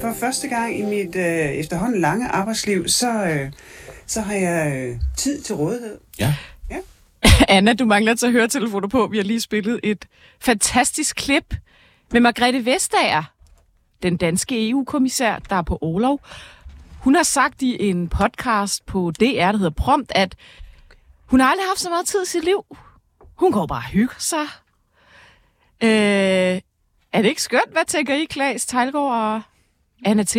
For første gang i mit øh, efterhånden lange arbejdsliv, så, øh, så har jeg øh, tid til rådighed. Ja. Anna, du mangler at tage høretelefoner på. Vi har lige spillet et fantastisk klip med Margrethe Vestager, den danske EU-kommissær, der er på Olov. Hun har sagt i en podcast på DR, der hedder Prompt, at hun har aldrig haft så meget tid i sit liv. Hun går bare og hygger sig. Øh, er det ikke skønt? Hvad tænker I, Klaas Tejlgaard og Anna T?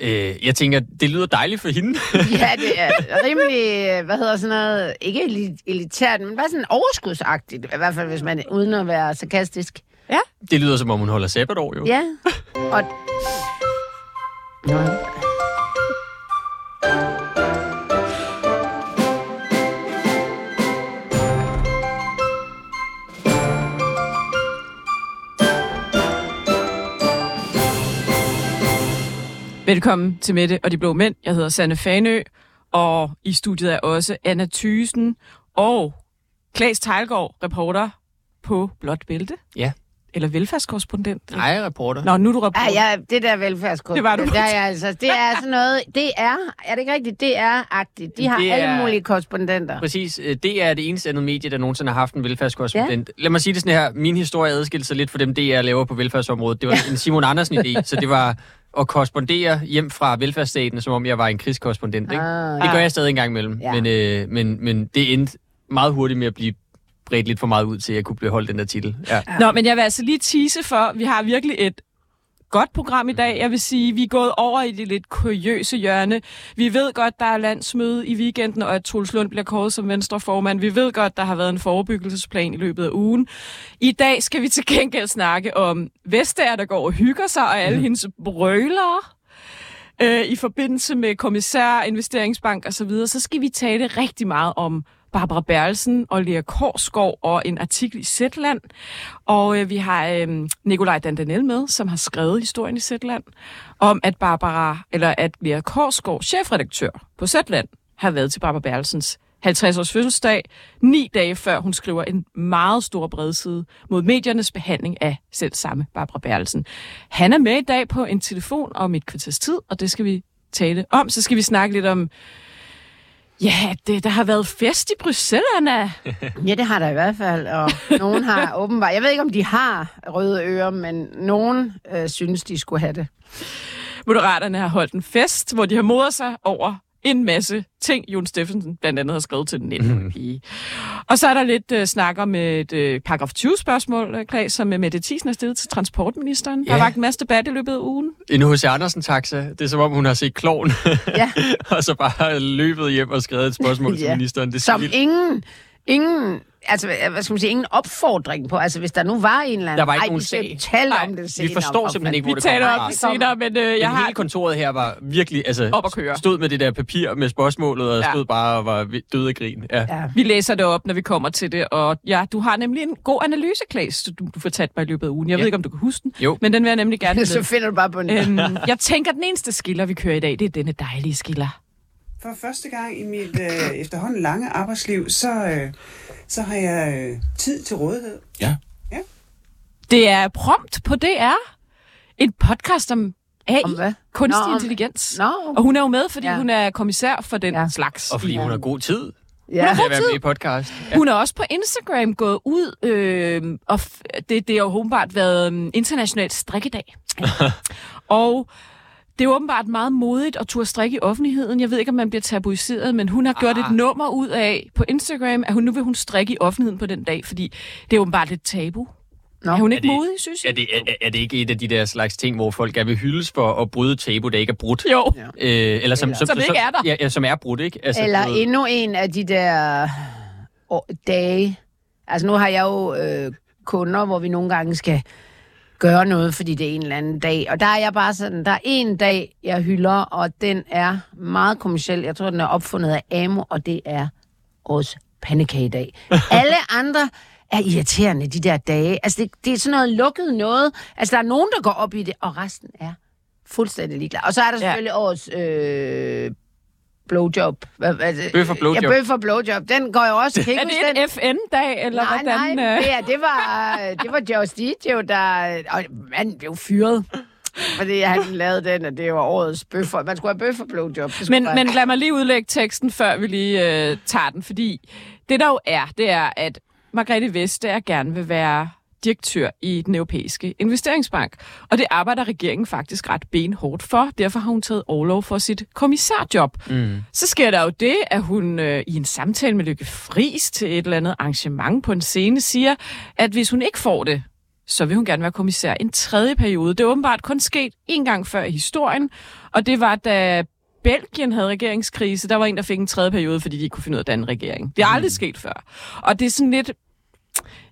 Øh, jeg tænker, det lyder dejligt for hende. Ja, det er rimelig, hvad hedder sådan noget, ikke eli- elitært, men bare sådan overskudsagtigt, i hvert fald hvis man, uden at være sarkastisk. det lyder som om, hun holder sabbatår, jo. Ja, og... Nå. Velkommen til Mette og de Blå Mænd. Jeg hedder Sanne Fanø, og i studiet er også Anna Thysen og Klaas Tejlgaard, reporter på Blåt Bælte. Ja. Eller velfærdskorrespondent. Nej, reporter. Nå, nu er du reporter. Ja, ja, det der velfærdskort. Det var du. Det er, jeg altså, det er sådan noget, det er, er det ikke rigtigt, det er agtigt. De har Det er- alle mulige korrespondenter. Præcis. øh, Det er det eneste andet medie, der nogensinde har haft en velfærdskorrespondent. Ja. Lad mig sige det sådan her. Min historie adskilte sig lidt fra dem, det jeg laver på velfærdsområdet. Det var en Simon Andersen-idé, så det var at korrespondere hjem fra velfærdsstaten, som om jeg var en krigskorrespondent. Ikke? Ah, Det gør jeg stadig en gang imellem. Ja. Men, øh, men, men det endte meget hurtigt med at blive bredt lidt for meget ud til, at jeg kunne beholde den der titel. Ja. Nå, men jeg vil altså lige tease for, vi har virkelig et godt program i dag. Jeg vil sige, vi er gået over i det lidt kuriøse hjørne. Vi ved godt, der er landsmøde i weekenden, og at Troels Lund bliver kåret som venstreformand. Vi ved godt, der har været en forebyggelsesplan i løbet af ugen. I dag skal vi til gengæld snakke om Vestager, der går og hygger sig, og alle hendes brølere øh, i forbindelse med kommissær, investeringsbank osv., så, videre, så skal vi tale rigtig meget om Barbara Berlsen og Lea Korsgaard og en artikel i Zetland. Og øh, vi har øh, Nikolaj Dandanel med, som har skrevet historien i Zetland, om at Barbara, eller at Lea Korsgaard, chefredaktør på Zetland, har været til Barbara Berlsens 50 års fødselsdag, ni dage før hun skriver en meget stor bredside mod mediernes behandling af selv samme Barbara Berlsen. Han er med i dag på en telefon om et kvarters tid, og det skal vi tale om. Så skal vi snakke lidt om, ja, det, der har været fest i Bruxelles, Anna. Ja, det har der i hvert fald, og nogen har åbenbart, jeg ved ikke, om de har røde ører, men nogen øh, synes, de skulle have det. Moderaterne har holdt en fest, hvor de har modret sig over en masse ting, Jon Steffensen blandt andet har skrevet til den 19 pige. Og så er der lidt uh, snak om et uh, paragraf 20-spørgsmål, uh, Klaas, som uh, Mette Thiesen har stillet til transportministeren. Der har Ja. vagt en masse debat i løbet af ugen. En H.C. Andersen-taxa. Det er som om, hun har set kloven, Ja, og så bare løbet hjem og skrevet et spørgsmål til Ja. ministeren. Det er som ingen, ingen, altså, hvad skal man sige, ingen opfordring på. Altså, hvis der nu var en eller anden... Der var ikke Ej, nogen vi sag. tale om det Vi senere. forstår for simpelthen ikke, Vi hvor det kommer taler fra. om det senere, men uh, jeg Men har... hele kontoret her var virkelig, altså, Op at køre. stod med det der papir med spørgsmålet, og Ja. stod bare og var vi- død af grin. Ja. Ja. Vi læser det op, når vi kommer til det, og ja, du har nemlig en god analyse, Klaas, du, du fortalte mig i løbet af ugen. Jeg Ja. ved ikke, om du kan huske den, Jo. men den vil jeg nemlig gerne Så finder du bare på den. Øhm, jeg tænker, at den eneste skiller, vi kører i dag, det er denne dejlige skiller. For første gang i mit øh, efterhånden lange arbejdsliv, så, øh, så har jeg øh, tid til rådighed. Ja. Det er prompt på DR. En podcast om AI, Om hvad? kunstig Nå, om- intelligens. Nå, Og hun er jo med, fordi Ja. ja. hun er kommissær for den Ja. ja. slags. Og fordi hun har god tid ja. til at være med i podcast. Ja. Hun er også på Instagram gået ud, øh, og f- det, det har jo åbenbart været øh, international strikkedag. og det er jo åbenbart meget modigt at turde strikke i offentligheden. Jeg ved ikke, om man bliver tabuiseret, men hun har gjort Ah. et nummer ud af på Instagram, at hun nu vil hun strikke i offentligheden på den dag, fordi det er åbenbart lidt tabu. Nå. Er hun Er ikke det- modig, synes Er jeg? det, er, er det ikke et af de der slags ting, hvor folk gerne vil hyldes for at bryde tabu, der ikke er brudt? Jo. Ja. Øh, eller som, Eller- Som ikke er der. Ja, ja, som er brudt, ikke? Altså, Eller ved- endnu en af de der år, dage. Altså nu har jeg jo øh, kunder, hvor vi nogle gange skal gøre noget, fordi det er en eller anden dag. Og der er jeg bare sådan, der er en dag, jeg hylder, og den er meget kommersiel. Jeg tror, den er opfundet af AMO, og det er årets pandekagedag. Alle andre er irriterende, de der dage. Altså, det, det er sådan noget lukket noget. Altså, der er nogen, der går op i det, og resten er fuldstændig ligeglad. Og så er der Ja. selvfølgelig årets øh, blowjob. Bøf og blowjob. Ja, bøf og blowjob. Den går jo også. Kan I Er det den? en FN-dag, eller nej, hvordan? nej, øh? det, er, det var, det var Joe Steve, der... Og manden blev fyret. Fordi han lavede den, og det var årets bøffer. Man skulle have bøffer blowjob. Det skulle Men, være- men lad mig lige udlægge teksten, før vi lige øh, tager den, fordi det der jo er, det er, at Margrethe Vestager gerne vil være direktør i den europæiske investeringsbank. Og det arbejder regeringen faktisk ret benhårdt for. Derfor har hun taget overlov for sit kommissarjob. Mm. Så sker der jo det, at hun øh, i en samtale med Lykke Friis til et eller andet arrangement på en scene siger, at hvis hun ikke får det, så vil hun gerne være kommissær en tredje periode. Det er åbenbart kun sket en gang før i historien, og det var da Belgien havde regeringskrise, der var en, der fik en tredje periode, fordi de ikke kunne finde ud af at danne regering. Det er aldrig sket før. Og det er sådan lidt...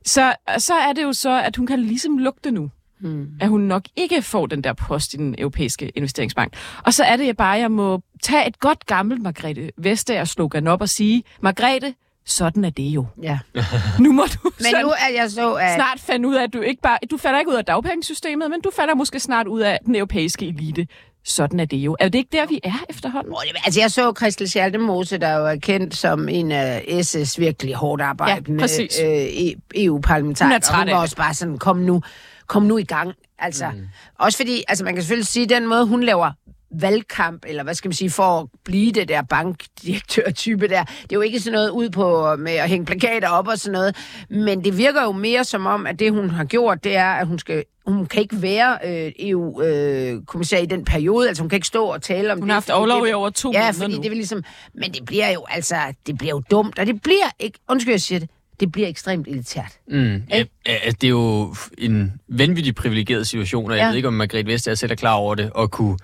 Så, så er det jo så, at hun kan ligesom lugte nu Hmm. at hun nok ikke får den der post i den europæiske investeringsbank. Og så er det jeg bare, jeg må tage et godt gammelt Margrethe Vestager slogan op og sige, Margrethe, sådan er det jo. Ja. Nu må du Men nu er jeg så, at... snart finde ud af, at du ikke bare, du falder ikke ud af dagpengesystemet, men du falder måske snart ud af den europæiske elite. Sådan er det jo. Er det ikke der, vi er efterhånden? Altså, jeg så Christel Schaldemose, der jo er kendt som en af SS virkelig hårdt arbejdende Ja, øh, E- EU-parlamentariker. Hun er træt og hun af var også bare sådan, kom nu, kom nu i gang. Altså, mm. Også fordi, altså man kan selvfølgelig sige, den måde, hun laver valgkamp, eller hvad skal man sige, for at blive det der bankdirektør-type der. Det er jo ikke sådan noget ud på med at hænge plakater op og sådan noget, men det virker jo mere som om, at det hun har gjort, det er, at hun skal hun kan ikke være øh, EU-kommissær i den periode, altså hun kan ikke stå og tale om Hun det. har haft overlov i over to Ja, måneder fordi nu. det vil ligesom... Men det bliver jo, altså, det bliver jo dumt, og det bliver ikke... Undskyld, jeg siger det. Det bliver ekstremt elitært. Mm. Ja, ja, det er jo en vanvittig privilegeret situation, og jeg Ja. ved ikke, om Margrethe Vestager selv er klar over det, at kunne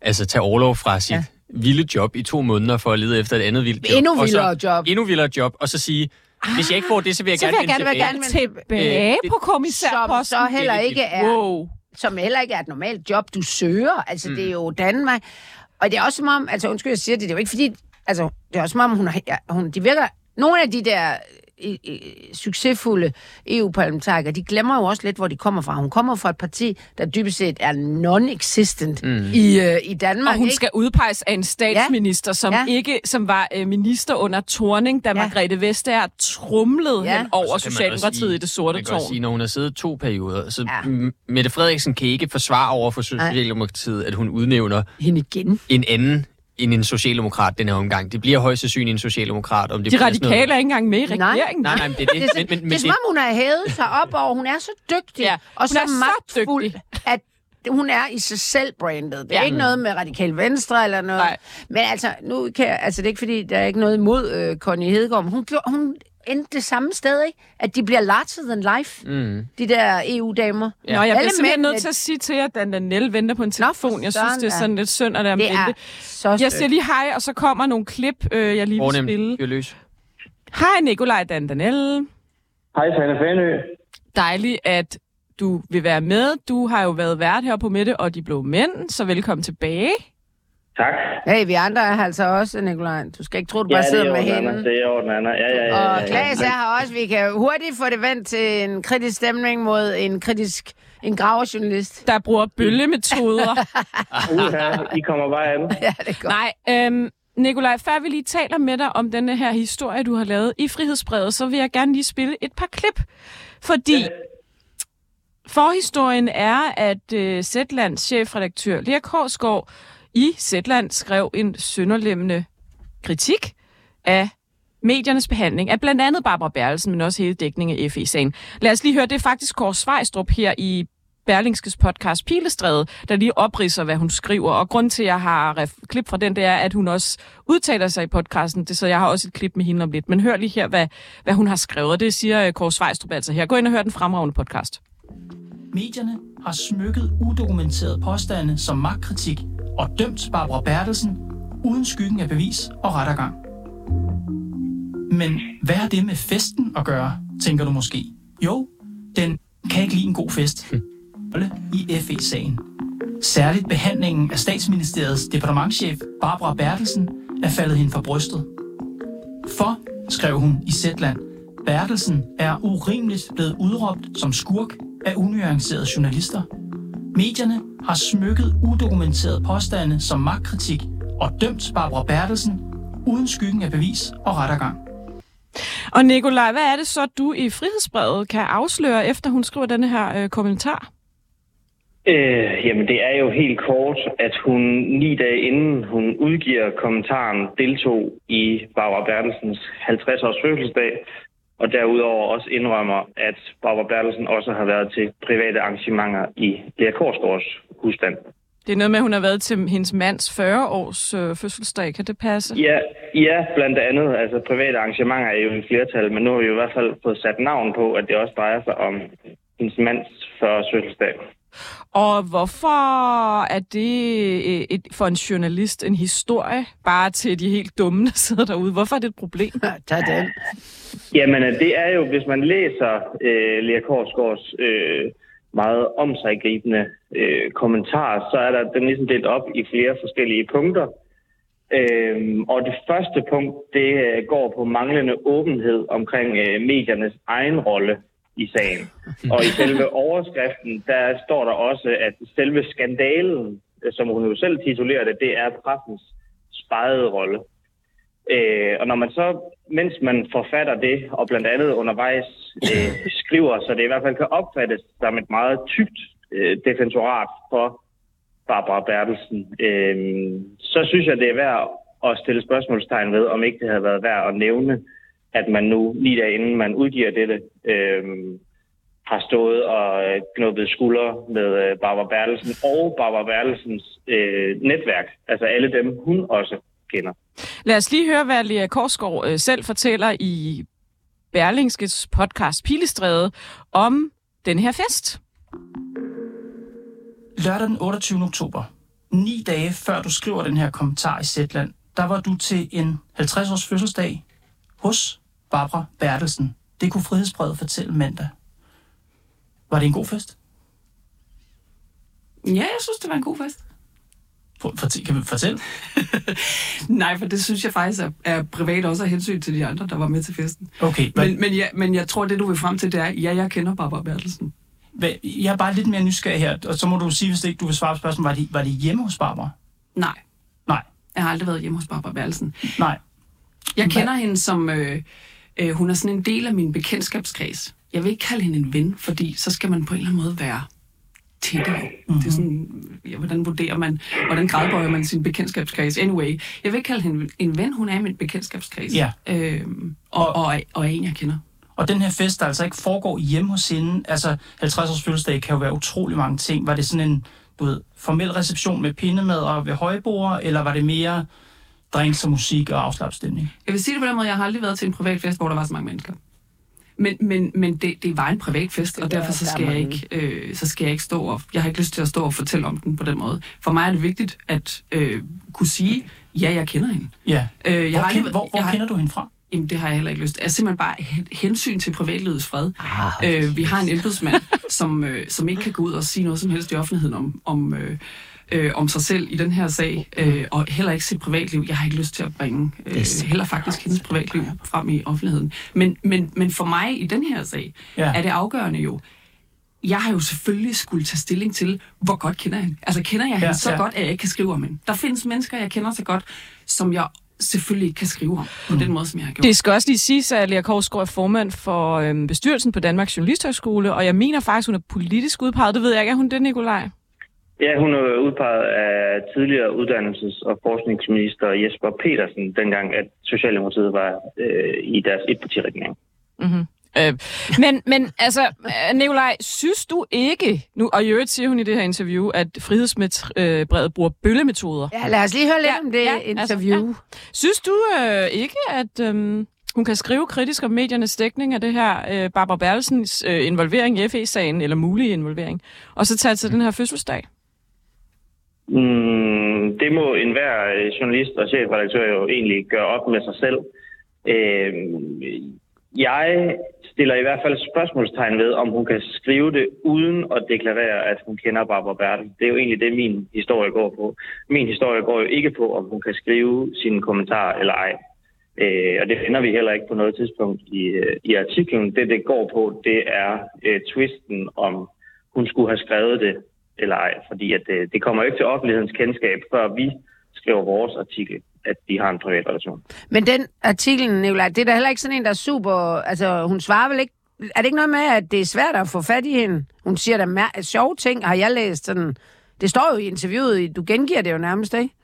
altså, tage overlov fra sit Ja. vilde job i to måneder for at lede efter et andet vildt job. Endnu og så- vildere job. Endnu vildere job, og så sige, hvis jeg ikke får det, så vil jeg Så gerne vil jeg gerne være tilbage. gerne tilbage Øh, på kommissærposten. Som så heller er ikke er... Wow. Som heller ikke er et normalt job, du søger. Altså, mm. det er jo Danmark. Og det er også som om... Altså, undskyld, jeg siger det. Det er jo ikke fordi... Altså, det er også som om, hun har... ja, Hun, de virker... Nogle af de der succesfulde EU-parlamentarikere, de glemmer jo også lidt, hvor de kommer fra. Hun kommer fra et parti, der dybest set er non-existent mm. i, øh, i Danmark. Og hun ikke? skal udpeges af en statsminister, som Ja. ikke som var øh, minister under Torning, da Ja. Margrethe Vestager trumlede Ja. hen over kan man Socialdemokratiet sige- i det sorte Man kan også tårn. sige, når hun har siddet to perioder, så Ja. ja. Mette Frederiksen kan ikke forsvare over for Socialdemokratiet, at hun udnævner Hende igen. en anden end en socialdemokrat den her omgang. Det bliver højst sandsynligt en socialdemokrat. Om det De bliver sådan noget- radikale er ikke engang med i Nej. regeringen. Nej, nej, men det er det. Det men, men, det er som om, hun har hævet sig op over, hun er så dygtig, Ja, og hun så er så magtfuld, dygtig. at hun er i sig selv brandet. Det er Ja. ikke noget med radikal venstre eller noget. Nej. Men altså, nu kan jeg, altså, det er ikke fordi, der er ikke noget imod øh, Connie Hedegaard, hun, gjorde, hun endte det samme sted, ikke? At de bliver larger than life, Mm. de der EU-damer. Nå, jeg bliver simpelthen nødt til at sige til jer, at Dan Daniel venter på en telefon. Jeg synes, det er da. sådan lidt synd, at der Det er så Jeg siger lige hej, og så kommer nogle klip, øh, jeg lige vil Fornemt. spille. Løs. Hej Nikolaj Dan Daniel. Hej, Sanne Fanø. Dejligt, at du vil være med. Du har jo været vært her på Mette og De Blå Mænd, så velkommen tilbage. Tak. Hey, vi andre er her altså også, Nikolaj. Du skal ikke tro, du bare sidder er med orden, Anna. hende. Det er orden, Anna. Ja, ja, ja. ja, Og ja. Klaas er her også. Vi kan hurtigt få det vendt til en kritisk stemning mod en kritisk en graverjournalist. Der bruger bøllemetoder. Uha, I kommer bare an. Ja, det er godt. Nej, øhm, Nikolaj, før vi lige taler med dig om denne her historie, du har lavet i Frihedsbrevet, så vil jeg gerne lige spille et par klip. Fordi forhistorien er, at øh, Zetlands chefredaktør Lea Korsgaard i Zetland skrev en sønderlemmende kritik af mediernes behandling af blandt andet Barbara Berlsen, men også hele dækningen af FE-sagen. Lad os lige høre, det er faktisk Kåre Svejstrup her i Berlingskes podcast Pilestræde, der lige opridser, hvad hun skriver. Og grund til, at jeg har ref- klip fra den, det er, at hun også udtaler sig i podcasten. Det, så jeg har også et klip med hende om lidt. Men hør lige her, hvad, hvad hun har skrevet. Det siger øh, Kåre Svejstrup altså her. Gå ind og hør den fremragende podcast. Medierne har smykket udokumenterede påstande som magtkritik og dømt Barbara Bertelsen uden skyggen af bevis og rettergang. Men hvad har det med festen at gøre, tænker du måske? Jo, den kan ikke lide en god fest. I FE-sagen. Særligt behandlingen af statsministeriets departementchef Barbara Bertelsen er faldet hende for brystet. For, skrev hun i Zetland, Bertelsen er urimeligt blevet udråbt som skurk af unuancerede journalister. Medierne har smykket udokumenterede påstande som magtkritik og dømt Barbara Bertelsen uden skyggen af bevis og rettergang. Og Nikolaj, hvad er det så, du i Frihedsbrevet kan afsløre, efter hun skriver denne her øh, kommentar? Øh, jamen, det er jo helt kort, at hun ni dage inden hun udgiver kommentaren, deltog i Barbara Bertelsens 50-års fødselsdag, og derudover også indrømmer, at Barbara Bertelsen også har været til private arrangementer i Lea Korsgaards husstand. Det er noget med, at hun har været til hendes mands 40-års øh, fødselsdag. Kan det passe? Ja, ja, blandt andet. Altså, private arrangementer er jo i flertal, men nu har vi jo i hvert fald fået sat navn på, at det også drejer sig om hendes mands 40-års fødselsdag. Og hvorfor er det øh, et, for en journalist en historie, bare til de helt dumme, der sidder derude? Hvorfor er det et problem? Tag den. Jamen, det er jo, hvis man læser øh, Lea Korsgaards øh, meget omsaggribende øh, kommentarer, så er der den ligesom delt op i flere forskellige punkter. Øhm, og det første punkt, det øh, går på manglende åbenhed omkring øh, mediernes egen rolle i sagen. Og i selve overskriften, der står der også, at selve skandalen, øh, som hun jo selv titulerer det, det er pressens spejede rolle. Øh, og når man så, mens man forfatter det, og blandt andet undervejs øh, skriver, så det i hvert fald kan opfattes som et meget tykt øh, defensorat for Barbara Bertelsen, øh, så synes jeg, det er værd at stille spørgsmålstegn ved, om ikke det havde været værd at nævne, at man nu, lige der inden man udgiver dette, øh, har stået og øh, knuppet skuldre med øh, Barbara Bertelsen og Barbara Bertelsens øh, netværk, altså alle dem, hun også kender. Lad os lige høre, hvad Lea Korsgaard øh, selv fortæller i Berlingskes podcast Pilestræde om den her fest. Lørdag den 28. oktober, ni dage før du skriver den her kommentar i Zetland, der var du til en 50-års fødselsdag hos Barbara Bertelsen. Det kunne Frihedsbrevet fortælle mandag. Var det en god fest? Ja, jeg synes, det var en god fest. For, for, kan vi fortælle? Nej, for det synes jeg faktisk er, er privat også af hensyn til de andre, der var med til festen. Okay, hvad, Men, men, ja, men jeg tror, det du vil frem til, det er, ja, jeg kender Barbara Bertelsen. hvad, jeg er bare lidt mere nysgerrig her, og så må du sige, hvis det ikke du vil svare på spørgsmålet, var det, var det hjemme hos Barbara? Nej, Nej, jeg har aldrig været hjemme hos Barbara Bertelsen. nej. Jeg Hvad? kender hende som, øh, øh, hun er sådan en del af min bekendtskabskreds. Jeg vil ikke kalde hende en ven, fordi så skal man på en eller anden måde være tættere. Mm-hmm. Det er sådan, ja, hvordan vurderer man, hvordan gradbøjer man sin bekendtskabskreds? Anyway, jeg vil ikke kalde hende en ven, hun er min bekendtskabskreds. Ja. Øhm, og, og, og, og er en, jeg kender. Og den her fest, der altså ikke foregår hjemme hos hende, altså 50 års fødselsdag kan jo være utrolig mange ting. Var det sådan en, du ved, formel reception med pindemad og ved højbord, eller var det mere drinks og musik og afslappstemning? Jeg vil sige det på den måde, jeg har aldrig været til en privat fest, hvor der var så mange mennesker. Men, men, men det, det var en privat fest, og derfor så skal, jeg ikke, øh, så skal jeg ikke stå og... Jeg har ikke lyst til at stå og fortælle om den på den måde. For mig er det vigtigt at øh, kunne sige, ja, jeg kender hende. Ja. Øh, jeg Hvor, har kend, hvor, hvor jeg har- kender du hende fra? Jamen, det har jeg heller ikke lyst til. Altså simpelthen bare hen- hensyn til privatlivets fred. Øh, vi har en embedsmand, som, øh, som ikke kan gå ud og sige noget som helst i offentligheden om, om, øh, øh, om sig selv i den her sag, øh, og heller ikke sit privatliv. Jeg har ikke lyst til at bringe øh, heller faktisk hendes privatliv frem i offentligheden. Men, men, men for mig i den her sag, Ja. ja. er det afgørende jo, jeg har jo selvfølgelig skulle tage stilling til, hvor godt kender jeg hende. Altså kender jeg hende Ja, så ja. godt, at jeg ikke kan skrive om hende. Der findes mennesker, jeg kender så godt, som jeg selvfølgelig ikke kan skrive om på den måde, som jeg har gjort. Det skal også lige siges, at Lea Korsgaard er formand for øhm, bestyrelsen på Danmarks Journalisthøjskole, og jeg mener faktisk, hun er politisk udpeget. Det ved jeg ikke. Er hun det, Nikolaj? Ja, hun er udpeget af tidligere uddannelses- og forskningsminister Jesper Petersen, dengang at Socialdemokratiet var øh, i deres etpartiregering. Mm-hmm. Øh, men, men altså, øh, Nikolaj, synes du ikke, nu, og i øvrigt siger hun i det her interview, at frihedsbrevet bruger bøllemetoder. Ja, lad os lige høre lidt Ja, om det ja, interview. altså, Synes du øh, ikke, at øhm, hun kan skrive kritisk om mediernes dækning af det her øh, Barbara Bertelsens øh, involvering i FE-sagen, eller mulig involvering, og så tage til den her fødselsdag? Mm, det må enhver øh, journalist og chefredaktør jo egentlig gøre op med sig selv. Øh, jeg stiller i hvert fald spørgsmålstegn ved, om hun kan skrive det uden at deklarere, at hun kender Barbara Bertel. Det er jo egentlig det, min historie går på. Min historie går jo ikke på, om hun kan skrive sine kommentarer eller ej. Øh, og det finder vi heller ikke på noget tidspunkt i, øh, i artiklen. Det, det går på, det er øh, twisten om, hun skulle have skrevet det eller ej. Fordi at, øh, det kommer ikke til offentlighedens kendskab, før vi skriver vores artikel, at de har en privat relation. Men den artikel, Nicolaj, det er da heller ikke sådan en, der er super... Altså, hun svarer vel ikke er det ikke noget med, at det er svært at få fat i hende? Hun siger da mær- sjove ting, har jeg læst sådan. Det står jo i interviewet, du gengiver det jo nærmest, ikke?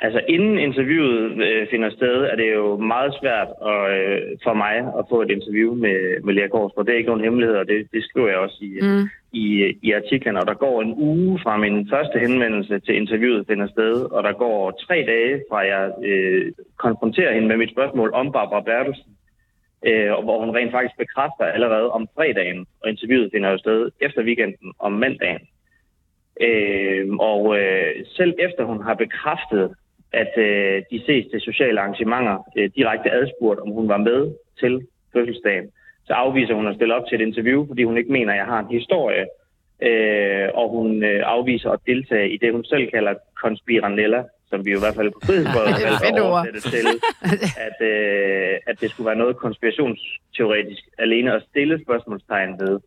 Altså inden interviewet øh, finder sted, er det jo meget svært at, øh, for mig at få et interview med, med Lea Korsgaard. Det er ikke nogen hemmelighed, og det, det skriver jeg også i, mm. i, i artiklen. Og der går en uge fra min første henvendelse til interviewet finder sted, og der går tre dage fra jeg øh, konfronterer hende med mit spørgsmål om Barbara Bertelsen, øh, hvor hun rent faktisk bekræfter allerede om fredagen, og interviewet finder jo sted efter weekenden om mandagen. Øh, og øh, selv efter hun har bekræftet, at øh, de ses til sociale arrangementer øh, direkte adspurgt, om hun var med til fødselsdagen, så afviser hun at stille op til et interview, fordi hun ikke mener, at jeg har en historie, øh, og hun øh, afviser at deltage i det, hun selv kalder konspiranella, som vi jo i hvert fald på frihedsbrødet har valgt at oversætte til, at, øh, at det skulle være noget konspirationsteoretisk. Alene at stille spørgsmålstegn ved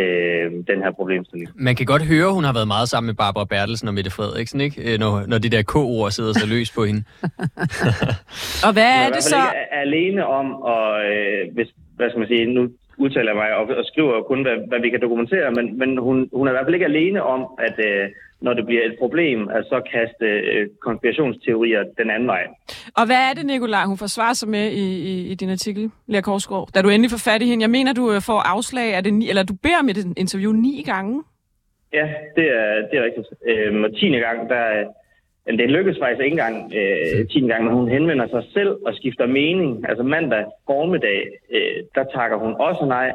øh, den her problemstilling. Man kan godt høre, at hun har været meget sammen med Barbara Bertelsen og Mette Frederiksen, ikke? Øh, Når, når de der K-ord sidder så løs på hende. Og hvad er i det så? ikke alene om, og øh, hvis, hvad skal man sige, nu udtaler jeg mig og, og skriver kun, hvad, hvad vi kan dokumentere, men, men hun, hun er i hvert fald ikke alene om, at øh, når det bliver et problem, at så kaste øh, konspirationsteorier den anden vej. Og hvad er det, Nicolaj, hun forsvarer sig med i, i, i din artikel, Lea Korsgaard? Da du endelig får fat i hende. Jeg mener, du øh, får afslag, er det ni, eller du beder om et interview ni gange. Ja, det er, det er rigtigt. Øhm, og 10. gang, der er- men det lykkes faktisk ikke engang øh, 10. gang, men hun henvender sig selv og skifter mening. Altså mandag formiddag, øh, der takker hun også nej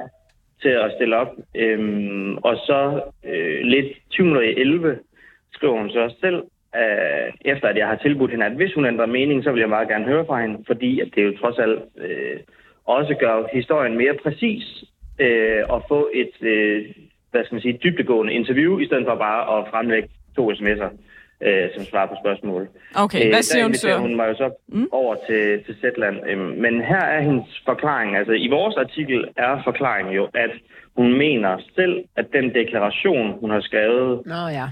til at stille op. Øhm, og så øh, lidt 2011 skriver hun så selv, øh, efter at jeg har tilbudt hende, at hvis hun ændrer mening, så vil jeg meget gerne høre fra hende, fordi at det jo trods alt øh, også gør historien mere præcis øh, og få et, øh, hvad skal man sige, dybdegående interview, i stedet for bare at fremlægge to sms'er øh, som svar på spørgsmål. Okay, hvad siger hun så? hun mig jo så mm. over til, til Zetland. Øhm, men her er hendes forklaring. Altså i vores artikel er forklaringen jo, at hun mener selv, at den deklaration, hun har skrevet, Nå ja.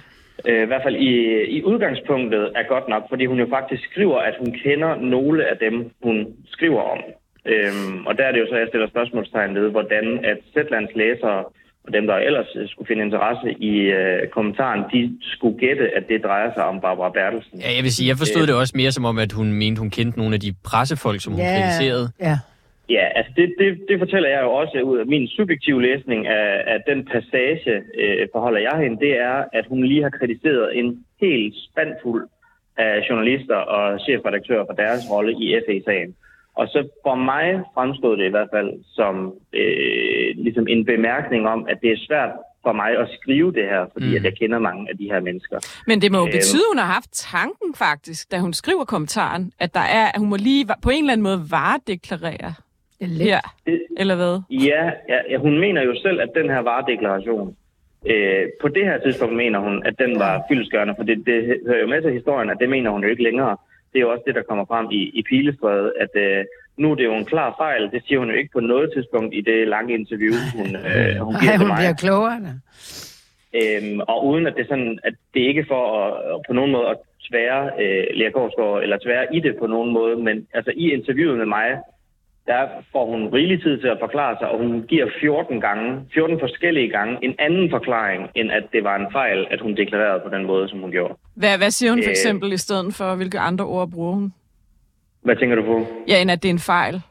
Øh, i hvert fald i, i udgangspunktet, er godt nok, fordi hun jo faktisk skriver, at hun kender nogle af dem, hun skriver om. Øhm, og der er det jo så, at jeg stiller spørgsmålstegn ved, hvordan at Zetlands læsere og dem, der ellers øh, skulle finde interesse i øh, kommentaren, de skulle gætte, at det drejer sig om Barbara Bertelsen. Ja, jeg vil sige, jeg forstod det også mere som om, at hun mente, hun kendte nogle af de pressefolk, som hun Ja, kritiserede. ja. Ja, altså det, det, det fortæller jeg jo også ud af min subjektive læsning af, af den passage, øh, forholder jeg hende, det er, at hun lige har kritiseret en helt spandfuld af journalister og chefredaktører for deres rolle i FE-sagen. Og så for mig fremstod det i hvert fald som øh, ligesom en bemærkning om, at det er svært for mig at skrive det her, fordi Mm. at jeg kender mange af de her mennesker. Men det må jo Øhm. betyde, at hun har haft tanken faktisk, da hun skriver kommentaren, at der er, at hun må lige på en eller anden måde varedeklarere er lidt. Det, eller hvad? Ja, ja, ja, hun mener jo selv, at den her varedeklaration, øh, på det her tidspunkt mener hun, at den var fyldesgørende, for det, det hører jo med til historien, at det mener hun jo ikke længere. Det er jo også det, der kommer frem i, i Pilestrædet, at øh, nu er det jo en klar fejl. Det siger hun jo ikke på noget tidspunkt i det lange interview, hun, øh, hun giver Ej, til hun mig. bliver klogere. da. Øhm, og uden at det sådan, at det ikke er for at, på nogen måde at tvære øh, Lea eller tvære i det på nogen måde, men altså i interviewet med mig, der får hun rigelig tid til at forklare sig, og hun giver 14 gange, 14 forskellige gange, en anden forklaring, end at det var en fejl, at hun deklarerede på den måde, som hun gjorde. Hvad, hvad siger hun for Øh. eksempel i stedet for, hvilke andre ord bruger hun? Hvad tænker du på? Ja, end at det er en fejl.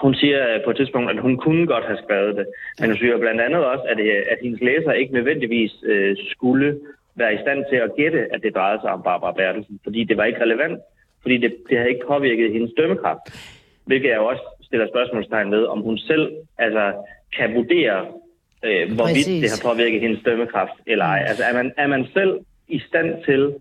Hun siger øh, på et tidspunkt, at hun kunne godt have skrevet det, men hun siger blandt andet også, at, øh, at hendes læser ikke nødvendigvis øh, skulle være i stand til at gætte, at det drejede sig om Barbara Bertelsen, fordi det var ikke relevant, fordi det, det havde ikke påvirket hendes dømmekraft. Hvilket jeg jo også stiller spørgsmålstegn ved, om hun selv altså, kan vurdere, øh, hvorvidt Præcis. det har påvirket hendes dømmekraft eller ej. Altså er man, er man selv i stand til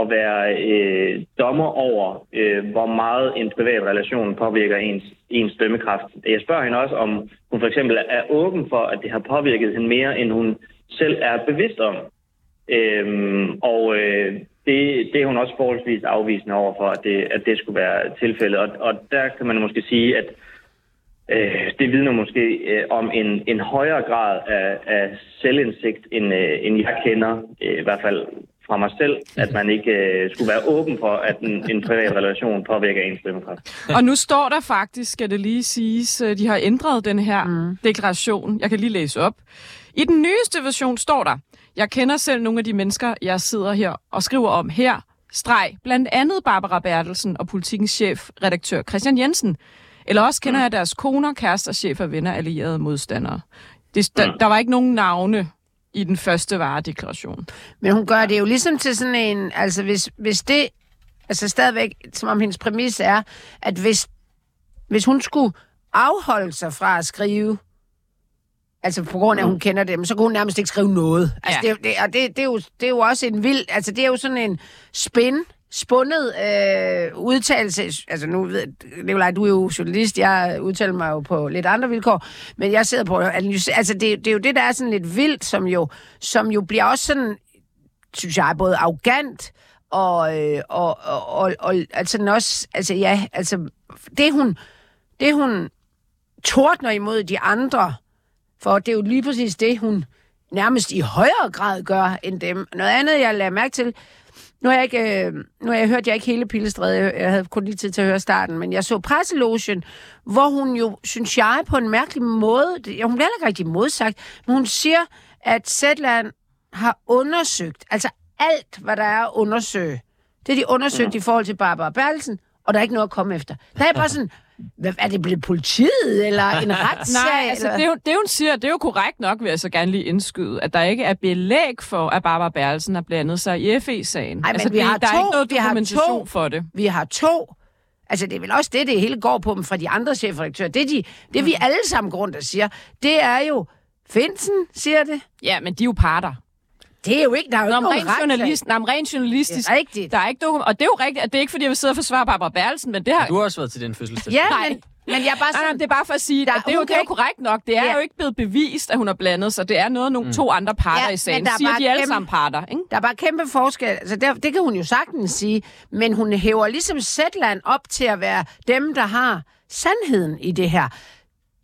at være øh, dommer over, øh, hvor meget en privat relation påvirker ens, ens dømmekraft. Jeg spørger hende også, om hun for eksempel er åben for, at det har påvirket hende mere, end hun selv er bevidst om. Øhm, og øh, det, det er hun også forholdsvis afvisende over for, at det, at det skulle være tilfældet. Og, og der kan man måske sige, at øh, det vidner måske øh, om en, en højere grad af, af selvindsigt, end, øh, end jeg kender, øh, i hvert fald fra mig selv, at man ikke øh, skulle være åben for, at en, en privat relation påvirker ens stemmekraft. Og nu står der faktisk, skal det lige siges, øh, de har ændret den her mm. deklaration. Jeg kan lige læse op. I den nyeste version står der, jeg kender selv nogle af de mennesker, jeg sidder her og skriver om her, streg, blandt andet Barbara Bertelsen og politikens chef, redaktør Christian Jensen. Eller også kender jeg deres koner, kærester, chefer, venner, allierede modstandere. Det, der, der var ikke nogen navne i den første varedeklaration. Men hun gør det jo ligesom til sådan en, altså hvis, hvis det, altså stadigvæk, som om hendes præmis er, at hvis, hvis hun skulle afholde sig fra at skrive, altså på grund af, at hun kender dem, så kunne hun nærmest ikke skrive noget. Altså Ja. det, det, og det, det, er jo, det er jo også en vild, altså det er jo sådan en spin, spundet øh, udtalelse. Altså nu ved Nicolaj, du er jo journalist, jeg udtaler mig jo på lidt andre vilkår, men jeg sidder på altså det, det er jo det, der er sådan lidt vildt, som jo, som jo bliver også sådan, synes jeg, både arrogant, og, øh, og, og, og, og altså den også, altså ja, altså det hun, det hun tordner imod de andre, for det er jo lige præcis det, hun nærmest i højere grad gør end dem. Noget andet, jeg lader mærke til, nu har jeg ikke, øh, nu har jeg hørt jeg ikke hele Pillestræde, jeg, havde kun lige tid til at høre starten, men jeg så presselogen, hvor hun jo, synes jeg, på en mærkelig måde, det, ja, hun bliver ikke rigtig modsagt, men hun siger, at Zetland har undersøgt, altså alt, hvad der er at undersøge, det er de undersøgt i forhold til Barbara Bertelsen, og der er ikke noget at komme efter. Der er bare sådan, hvad, er det blevet politiet, eller en retssag? Nej, altså eller? det, er jo- det hun siger, det er jo korrekt nok, vil jeg så gerne lige indskyde, at der ikke er belæg for, at Barbara Bertelsen har blandet sig i FE-sagen. men altså, vi det, har der er to- ikke noget dokumentation to- for det. Vi har to. Altså, det er vel også det, det hele går på dem fra de andre chefredaktører. Det, de, det vi alle sammen går rundt og siger, det er jo, Finsen siger det. Ja, men de er jo parter. Det er jo ikke, der er jo Nå, ikke nogen journalist, nej, rent journalistisk, Det er rigtigt. der er ikke dokument, og det er jo rigtigt, at det er ikke, fordi jeg vil sidde og forsvare Barbara Bertelsen, men det har... Du har også været til den fødselsdag. Ja, Nej. men, men jeg er bare Nej, nej, sådan... det er bare for at sige, Der- at det er jo, det er jo korrekt nok. Det er Ja. jo ikke blevet bevist, at hun har blandet sig. Det er noget, nogle to andre parter Ja, i sagen. der er Siger de alle kæmpe- sammen parter, ikke? Der er bare kæmpe forskel. Altså, der, det kan hun jo sagtens sige. Men hun hæver ligesom Zetland op til at være dem, der har sandheden i det her.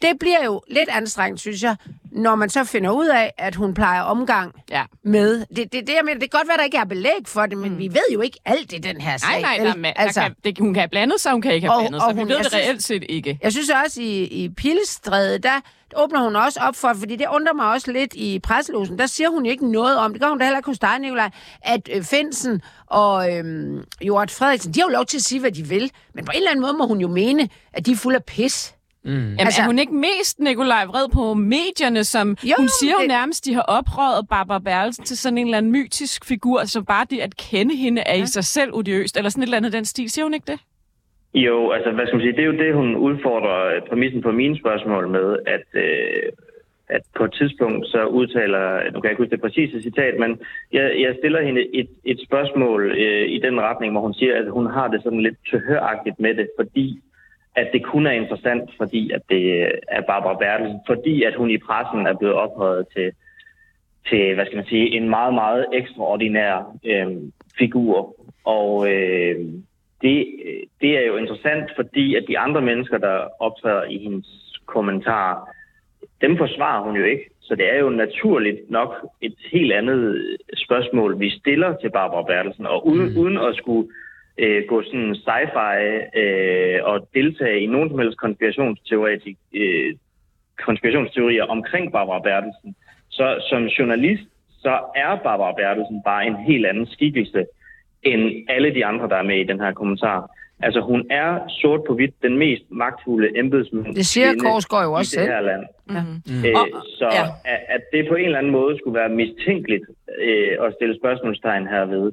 Det bliver jo lidt anstrengt, synes jeg, når man så finder ud af, at hun plejer omgang Ja. med. Det, det, det, jeg mener, det kan godt være, der ikke er belæg for det, men mm. vi ved jo ikke alt i den her sag. Nej, nej, er ma- altså, kan, det, hun kan have blandet sig, hun kan ikke have Og- blandet og sig. Vi hun- ved det synes- reelt set ikke. Jeg synes også, i, i Pilestræde, der åbner hun også op for, fordi det undrer mig også lidt i presselosen, der siger hun jo ikke noget om, det gør hun da heller ikke hos dig, Nicolaj, at øh, Finsen og øhm, Jort Frederiksen, de har jo lov til at sige, hvad de vil, men på en eller anden måde må hun jo mene, at de er fuld af pis. Jamen, Altså- er hun ikke mest, Nikolaj, vred på medierne, som Jo, hun siger jo det- nærmest, de har oprøret Barbara Bertelsen til sådan en eller anden mytisk figur, som bare det at kende hende er i sig selv odiøst, eller sådan et eller andet den stil. Siger hun ikke det? Jo, altså hvad skal man sige, det er jo det, hun udfordrer øh, præmissen på mine spørgsmål med, at, øh, at på et tidspunkt så udtaler, nu kan jeg ikke huske det præcise citat, men jeg, jeg stiller hende et, et spørgsmål øh, i den retning, hvor hun siger, at hun har det sådan lidt tilhøragtigt med det, fordi at det kun er interessant, fordi at det er Barbara Bertelsen, fordi at hun i pressen er blevet ophøjet til, til hvad skal man sige, en meget, meget ekstraordinær øh, figur. Og øh, det, det er jo interessant, fordi at de andre mennesker, der optræder i hendes kommentarer, dem forsvarer hun jo ikke. Så det er jo naturligt nok et helt andet spørgsmål, vi stiller til Barbara Bertelsen. Og uden, mm. uden at skulle øh, gå sådan sci-fi øh, og deltage i nogen som helst konspirationsteori, øh, konspirationsteorier omkring Barbara Bertelsen, så som journalist, så er Barbara Bertelsen bare en helt anden skikkelse end alle de andre, der er med i den her kommentar. Altså hun er sort på hvidt den mest magtfulde embedsmand Det siger Korsgaard jo i også det selv. her land. Mm-hmm. Øh, Og- så ja. at, at det på en eller anden måde skulle være mistænkeligt øh, at stille spørgsmålstegn herved,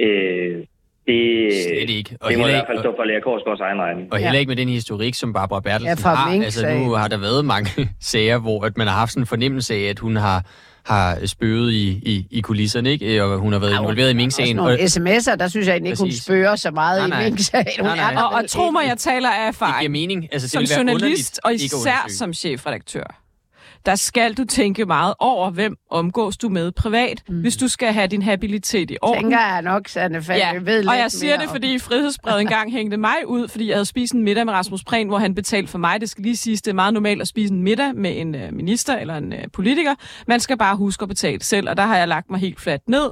øh, det, Slet ikke. Og det må i hvert fald stå for Lea Korsgaards egen regning. Og heller ikke med den historik, som Barbara Bertelsen Ja, har. Mink Altså, nu har der været mange sager, hvor at man har haft sådan en fornemmelse af, at hun har, har spøget i, i, i kulisserne, ikke? Og hun har været involveret i Mink-sagen. Og, sms'er, der synes jeg ikke, hun spørger så meget Nej, i nej. Mink-sagen. Hun Nej, nej. Og, og tro mig, jeg taler af det erfaring. giver mening. Altså, det som journalist, og især som chefredaktør, der skal du tænke meget over, hvem omgås du med privat, mm. hvis du skal have din habilitet i orden. Tænker jeg nok, Sanne Falk, Ja, vi ved og jeg siger det, om- fordi Frihedsbrevet engang hængte mig ud, fordi jeg havde spist en middag med Rasmus Prehn, hvor han betalte for mig. Det skal lige siges, det er meget normalt at spise en middag med en øh, minister eller en øh, politiker. Man skal bare huske at betale selv, og der har jeg lagt mig helt fladt ned.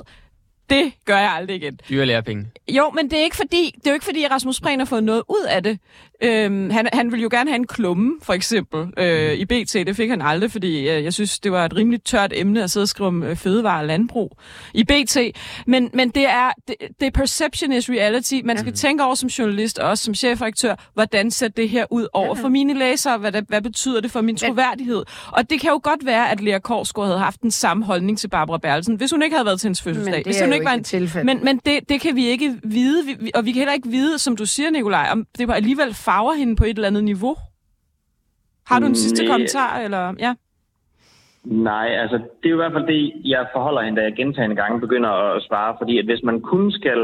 Det gør jeg aldrig igen. Dyre lærepenge. Jo, men det er ikke fordi, det er jo ikke fordi, at Rasmus Prehn har fået noget ud af det. Øhm, han, han ville jo gerne have en klumme, for eksempel, øh, i BT. Det fik han aldrig, fordi øh, jeg synes, det var et rimelig tørt emne at sidde og skrive om øh, fødevare og landbrug i BT. Men, men det er det, det er perception is reality. Man skal ja. tænke over som journalist og også som chefredaktør, hvordan ser det her ud over ja. for mine læsere? Hvad, det, hvad betyder det for min troværdighed? Og det kan jo godt være, at Lea Korsgaard havde haft den samme holdning til Barbara Bertelsen, hvis hun ikke havde været til hendes fødselsdag. Men det hvis hun ikke var en, tilfælde. men, men det, det kan vi ikke vide, vi, vi- og vi kan heller ikke vide, som du siger, Nikolaj, om det var alligevel farver hende på et eller andet niveau. Har du en sidste Nej. kommentar? Eller? Ja. Nej, altså det er jo i hvert fald det, jeg forholder hende, da jeg gentagende gange begynder at svare, fordi at hvis man kun skal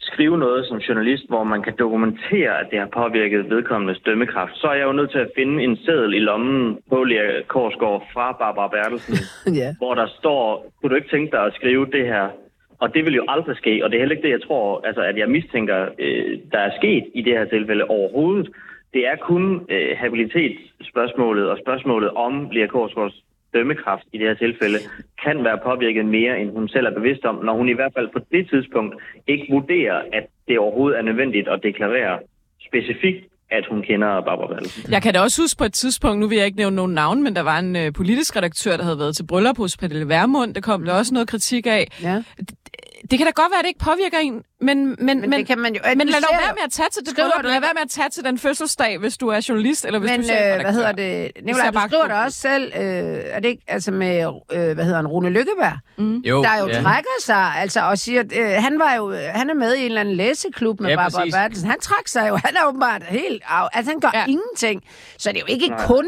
skrive noget som journalist, hvor man kan dokumentere, at det har påvirket vedkommendes dømmekraft, så er jeg jo nødt til at finde en seddel i lommen på Lea Korsgaard fra Barbara Bertelsen, ja. hvor der står, kunne du ikke tænke dig at skrive det her? Og det vil jo aldrig ske, og det er heller ikke det, jeg tror, altså, at jeg mistænker, øh, der er sket i det her tilfælde overhovedet. Det er kun øh, habilitetsspørgsmålet og spørgsmålet om Lea Korsgaards dømmekraft i det her tilfælde kan være påvirket mere, end hun selv er bevidst om, når hun i hvert fald på det tidspunkt ikke vurderer, at det overhovedet er nødvendigt at deklarere specifikt, at hun kender Barbara Bertelsen. Jeg kan da også huske på et tidspunkt, nu vil jeg ikke nævne nogen navn, men der var en øh, politisk redaktør, der havde været til bryllup hos Pernille Vermund. Der kom der også noget kritik af. ja. Det kan da godt være, at det ikke påvirker en, men, men, men, Men, det kan man jo... men lad dog være med at tage til det Skriver du Lad være med at tage til den fødselsdag, hvis du er journalist, eller hvis Men du er øh, hvad hedder det? Nicolaj, du skriver det også selv, øh, er det ikke, altså med, øh, hvad hedder han, Rune Lykkeberg, Jo, der jo ja. trækker sig, altså, og siger, øh, han var jo, han er med i en eller anden læseklub med Ja, Barbara. Bertelsen. Han trak sig jo, han er åbenbart helt, af, altså han gør Ja. ingenting. Så det er jo ikke kun,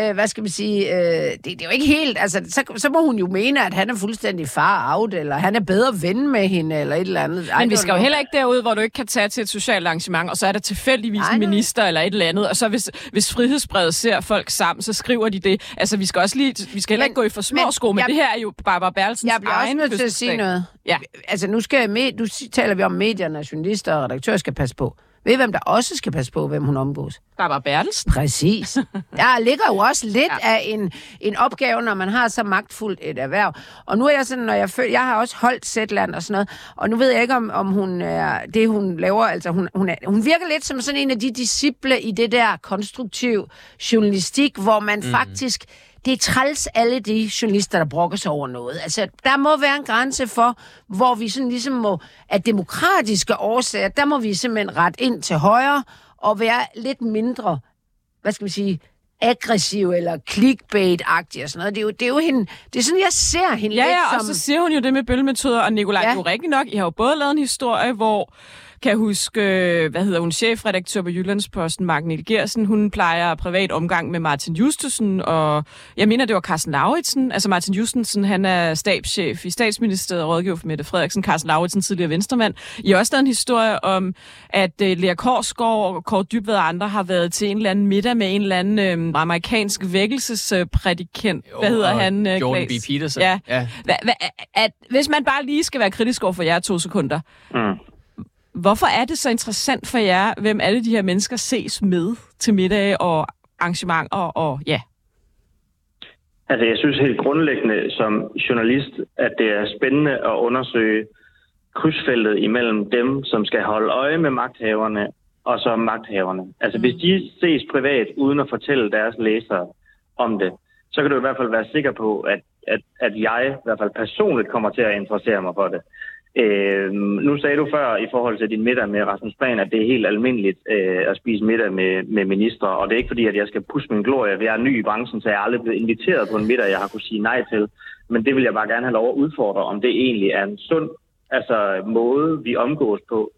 øh, hvad skal man sige, øh, det, det er jo ikke helt, altså, så, så må hun jo mene, at han er fuldstændig far out, eller han er bedre ven med hende, eller et eller andet. Men vi skal jo heller ikke derud, hvor du ikke kan tage til et socialt arrangement, og så er der tilfældigvis en minister eller et eller andet, og så hvis, hvis frihedsbrevet ser folk sammen, så skriver de det. Altså, vi skal også lige, vi skal heller Men- ikke gå i for små men sko, men jeg- det her er jo Barbara Bertelsens Jeg bliver også nødt til at sige noget. Ja. Altså, nu skal med, nu taler vi om medierne, journalister og redaktører skal passe på. Ved I, hvem der også skal passe på, hvem hun omgås? Barbara Bertelsen. Præcis. Der ligger jo også lidt ja. af en, en opgave, når man har så magtfuldt et erhverv. Og nu er jeg sådan, når jeg føler, jeg har også holdt Zetland og sådan noget, og nu ved jeg ikke, om, om hun er, det hun laver, altså hun, hun, er, hun virker lidt som sådan en af de disciple i det der konstruktiv journalistik, hvor man mm. faktisk det er træls alle de journalister, der brokker sig over noget. Altså, der må være en grænse for, hvor vi sådan ligesom må, af demokratiske årsager, der må vi simpelthen ret ind til højre og være lidt mindre, hvad skal man sige, aggressiv eller clickbait-agtig og sådan noget. Det er jo, det er jo hende, det er sådan, jeg ser hende Ja, lidt ja, og som... så siger hun jo det med bøllemetoder, og Nikolaj, ja. Er jo rigtigt nok, I har jo både lavet en historie, hvor kan jeg huske, øh, hvad hedder hun, chefredaktør på Jyllandsposten, Magnil Gersen, hun plejer privat omgang med Martin Justesen, og jeg mener, det var Carsten Lauritsen. Altså Martin Justesen, han er stabschef i statsministeriet og rådgiver for Mette Frederiksen. Carsten Lauritsen, tidligere venstremand. I har også lavet en historie om, at uh, Lea Korsgaard og Kåre Dybvad og andre har været til en eller anden middag med en eller anden øh, amerikansk vækkelsesprædikant. Hvad hedder han? øh, Jordan Claes? B. Peterson. Ja. ja. Hva, hva, at, hvis man bare lige skal være kritisk over for jer to sekunder, Mm. Hvorfor er det så interessant for jer, hvem alle de her mennesker ses med til middag og arrangementer og ja? Altså, jeg synes helt grundlæggende som journalist, at det er spændende at undersøge krydsfeltet imellem dem, som skal holde øje med magthaverne, og så magthaverne. Altså, mm. hvis de ses privat, uden at fortælle deres læsere om det, så kan du i hvert fald være sikker på, at, at, at jeg i hvert fald personligt kommer til at interessere mig for det. Øh, nu sagde du før i forhold til din middag med Rasmus Prehn, at det er helt almindeligt øh, at spise middag med, med ministre, og det er ikke fordi, at jeg skal pusse min glorie. Jeg er ny i branchen, så jeg er aldrig blevet inviteret på en middag, jeg har kunne sige nej til. Men det vil jeg bare gerne have lov at udfordre, om det egentlig er en sund altså, måde, vi omgås på.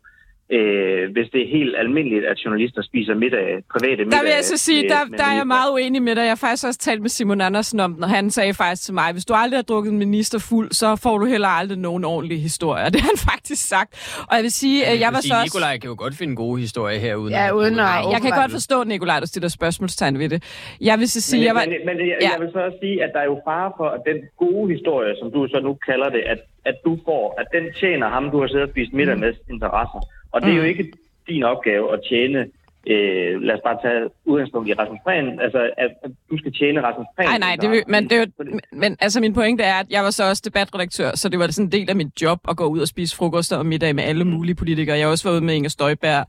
Øh, hvis det er helt almindeligt, at journalister spiser middag, private middag... Der vil jeg så sige, med- der, med der er jeg meget uenig med dig. Jeg har faktisk også talt med Simon Andersen om den, og han sagde faktisk til mig, hvis du aldrig har drukket en minister fuld, så får du heller aldrig nogen ordentlig historie. Det har han faktisk sagt. Og jeg vil sige, at jeg var så også... Nikolaj kan jo godt finde gode historier her uden Ja, at- uden at- jeg kan godt forstå, Nikolaj, du stiller spørgsmålstegn ved det. Jeg vil så sige, Men, jeg var... men, men jeg, Ja. jeg vil så også sige, at der er jo fare for, at den gode historie, som du så nu kalder det, at, at du får, at den tjener ham, du har siddet og spist middag med interesser. Og det er jo Mm. ikke din opgave at tjene Øh, lad os bare tage udgangspunkt i Rasmus Prehn. Altså, at, at du skal tjene Rasmus Prehn. Nej, nej, det, vil- men, det er jo, men altså min pointe er, at jeg var så også debatredaktør, så det var sådan en del af mit job at gå ud og spise frokost og middag med alle mulige politikere. Jeg har også været ude med Inger Støjberg,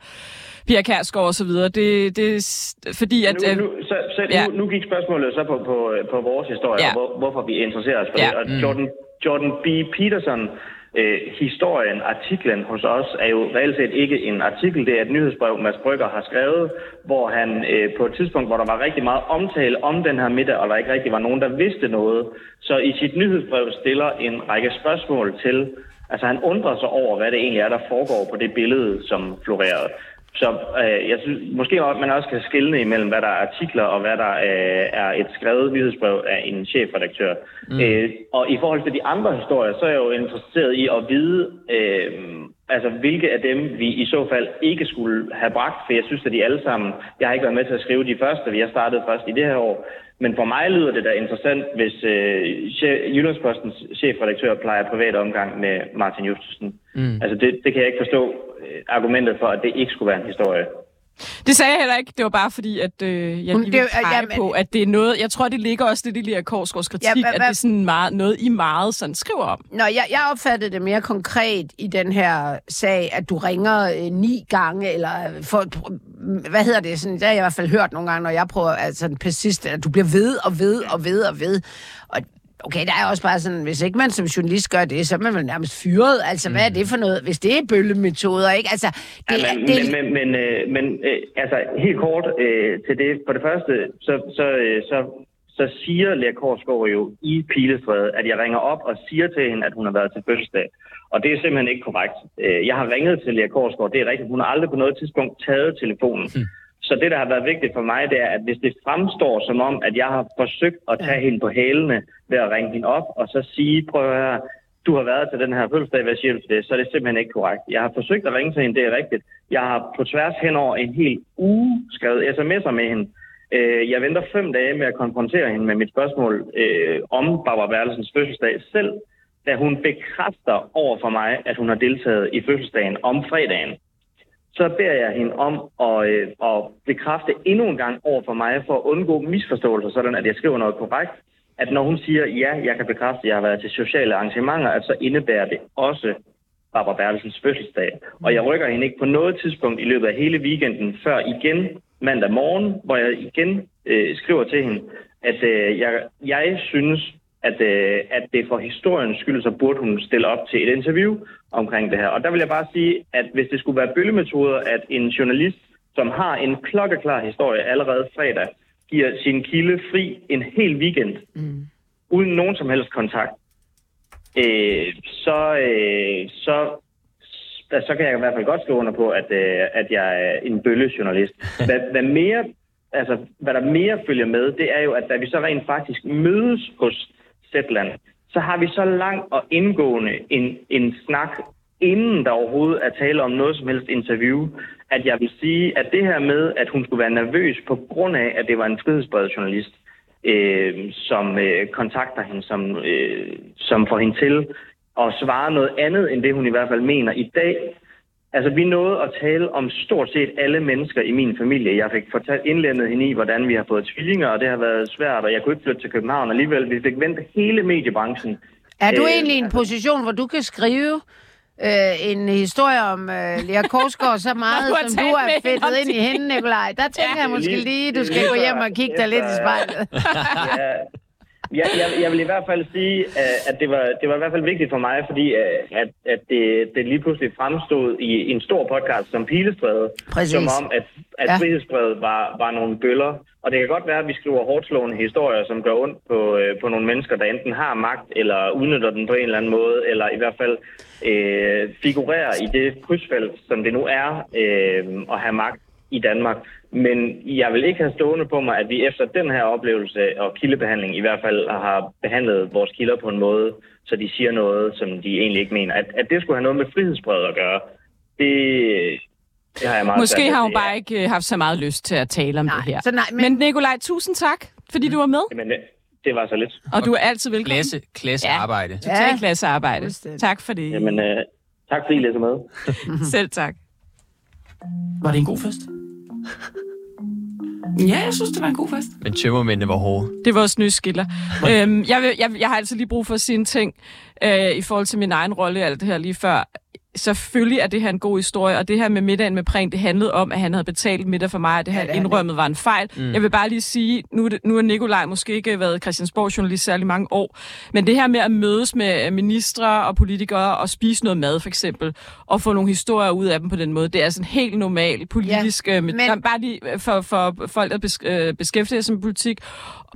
Pia Kærsgaard og så videre. Det, det er fordi, at... nu, øh, nu, så, så ja. nu, nu gik spørgsmålet så på, på, på vores historie, Ja. ja. hvor, hvorfor vi interesserer os for Ja. det. Og Jordan, Jordan B. Peterson, øh, historien, artiklen hos os, er jo reelt set ikke en artikel. Det er et nyhedsbrev, Mads Brygger har skrevet, hvor han øh, på et tidspunkt, hvor der var rigtig meget omtale om den her middag, og der ikke rigtig var nogen, der vidste noget, så i sit nyhedsbrev stiller en række spørgsmål til, altså han undrer sig over, hvad det egentlig er, der foregår på det billede, som florerede. Så øh, jeg synes måske også, man også kan skille imellem, hvad der er artikler og hvad der øh, er et skrevet nyhedsbrev af en chefredaktør. Mm. Øh, og i forhold til de andre historier, så er jeg jo interesseret i at vide, øh, altså hvilke af dem vi i så fald ikke skulle have bragt, for jeg synes, at de alle sammen, jeg har ikke været med til at skrive de første, vi har startet først i det her år, men for mig lyder det da interessant, hvis øh, Jyllandspostens chefredaktør plejer privat omgang med Martin Justesen. Mm. Altså det, det kan jeg ikke forstå øh, argumentet for, at det ikke skulle være en historie. Det sagde jeg heller ikke. Det var bare fordi, at øh, jeg lige ville pege jamen- på, at det er noget... Jeg tror, det ligger også lidt i Lea Korsgaards kritik, Ja, at det er sådan meget, noget, I meget sådan skriver om. Nå, jeg, jeg opfattede det mere konkret i den her sag, at du ringer øh, ni gange, eller for, hvad hedder det? Sådan, det har jeg i hvert fald hørt nogle gange, når jeg prøver, altså en persist, at du bliver ved og ved og ved og ved. Og okay, der er også bare sådan, hvis ikke man som journalist gør det, så er man vel nærmest fyret. Altså, hvad er det for noget? Hvis det er bøllemetoder, ikke? Altså, det, Ja, er, men, det, men, men, men, øh, men øh, altså helt kort øh, til det. For det første, så, så, øh, så, så siger Lea Korsgaard jo i Pilestræde, at jeg ringer op og siger til hende, at hun har været til fødselsdag. Og det er simpelthen ikke korrekt. Øh, Jeg har ringet til Lea Korsgaard, det er rigtigt. Hun har aldrig på noget tidspunkt taget telefonen. Så det, der har været vigtigt for mig, det er, at hvis det fremstår som om, at jeg har forsøgt at tage hende på hælene ved at ringe hende op og så sige, prøv at høre, du har været til den her fødselsdag, hvad siger du til det? Så er det simpelthen ikke korrekt. Jeg har forsøgt at ringe til hende, det er rigtigt. Jeg har på tværs hen over en hel uge skrevet sms'er med hende. Øh, Jeg venter fem dage med at konfrontere hende med mit spørgsmål øh, om Barbara Bertelsens fødselsdag selv, da hun bekræfter over for mig, at hun har deltaget i fødselsdagen om fredagen så beder jeg hende om at, øh, at bekræfte endnu en gang over for mig, for at undgå misforståelser, sådan at jeg skriver noget korrekt, at når hun siger, ja, jeg kan bekræfte, at jeg har været til sociale arrangementer, at så indebærer det også Barbara Bertelsens fødselsdag. Og jeg rykker hende ikke på noget tidspunkt i løbet af hele weekenden, før igen mandag morgen, hvor jeg igen øh, skriver til hende, at øh, jeg, jeg synes, at, øh, at det for historiens skyld, så burde hun stille op til et interview omkring det her. Og der vil jeg bare sige, at hvis det skulle være bøllemetoder, at en journalist, som har en klokkeklar historie allerede fredag, giver sin kilde fri en hel weekend, mm. uden nogen som helst kontakt, øh, så, øh, så, så, kan jeg i hvert fald godt skrive under på, at, øh, at jeg er en bøllejournalist. Hvad, hvad mere altså, hvad der mere følger med, det er jo, at da vi så rent faktisk mødes hos Zetland, så har vi så lang og indgående en, en snak, inden der overhovedet er tale om noget som helst interview, at jeg vil sige, at det her med, at hun skulle være nervøs på grund af, at det var en frihedsbredet journalist, øh, som øh, kontakter hende, som, øh, som får hende til at svare noget andet, end det hun i hvert fald mener i dag, Altså, vi nåede at tale om stort set alle mennesker i min familie. Jeg fik fortalt indlændet hende i, hvordan vi har fået tvillinger, og det har været svært, og jeg kunne ikke flytte til København alligevel. Vi fik vendt hele mediebranchen. er du Øh, egentlig i en position, hvor du kan skrive øh, en historie om øh, Lea Korsgaard så meget, du som du er fedtet ind i hende, Nikolaj? Der tænker Ja. jeg måske Lige- du skal lige gå hjem og kigge dig lidt i spejlet. ja, jeg, jeg, jeg vil i hvert fald sige, øh, at det var, det var i hvert fald vigtigt for mig, fordi øh, at, at det, det lige pludselig fremstod i, i en stor podcast som Pilestræde, Præcis. som om, at, at Ja. ja. frihedsbrevet var, var nogle bøller. Og det kan godt være, at vi skriver hårdslående historier, som gør ondt på, øh, på nogle mennesker, der enten har magt, eller udnytter den på en eller anden måde, eller i hvert fald øh, figurerer i det krydsfelt, som det nu er øh, at have magt i Danmark. Men jeg vil ikke have stående på mig, at vi efter den her oplevelse og kildebehandling i hvert fald har behandlet vores kilder på en måde, så de siger noget, som de egentlig ikke mener. At, at det skulle have noget med frihedsbrevet at gøre, det, det har jeg meget Måske har hun bare ikke øh, haft så meget lyst til at tale om Nej, det her. så nej, men- men Nikolaj, tusind tak, fordi du var med. Jamen, det, det var så lidt. Og du er altid velkommen. Klasse, klasse Ja. arbejde. Total klassearbejde. fuldstændig. Tak for det. Jamen, øh, tak fordi I læser med. Selv tak. Var det en god fest? Ja, jeg synes, det var en god fest. Men tømmermændene var hårde. Det er vores nye skiller. øhm, jeg, vil, jeg, jeg har altid lige brug for at sige en ting øh, i forhold til min egen rolle i alt det her lige før. Selvfølgelig er det her en god historie, og det her med middagen med Prehn, det handlede om, at han havde betalt middag for mig, og det her Ja, det indrømmet var en fejl. Mm. Jeg vil bare lige sige, nu, nu er Nikolaj måske ikke været Christiansborg-journalist særlig mange år, men det her med at mødes med ministre og politikere og spise noget mad for eksempel, og få nogle historier ud af dem på den måde, det er sådan helt normal politisk... Ja, men- men... Bare lige øh, for, for folk, der øh, beskæftiger sig med politik,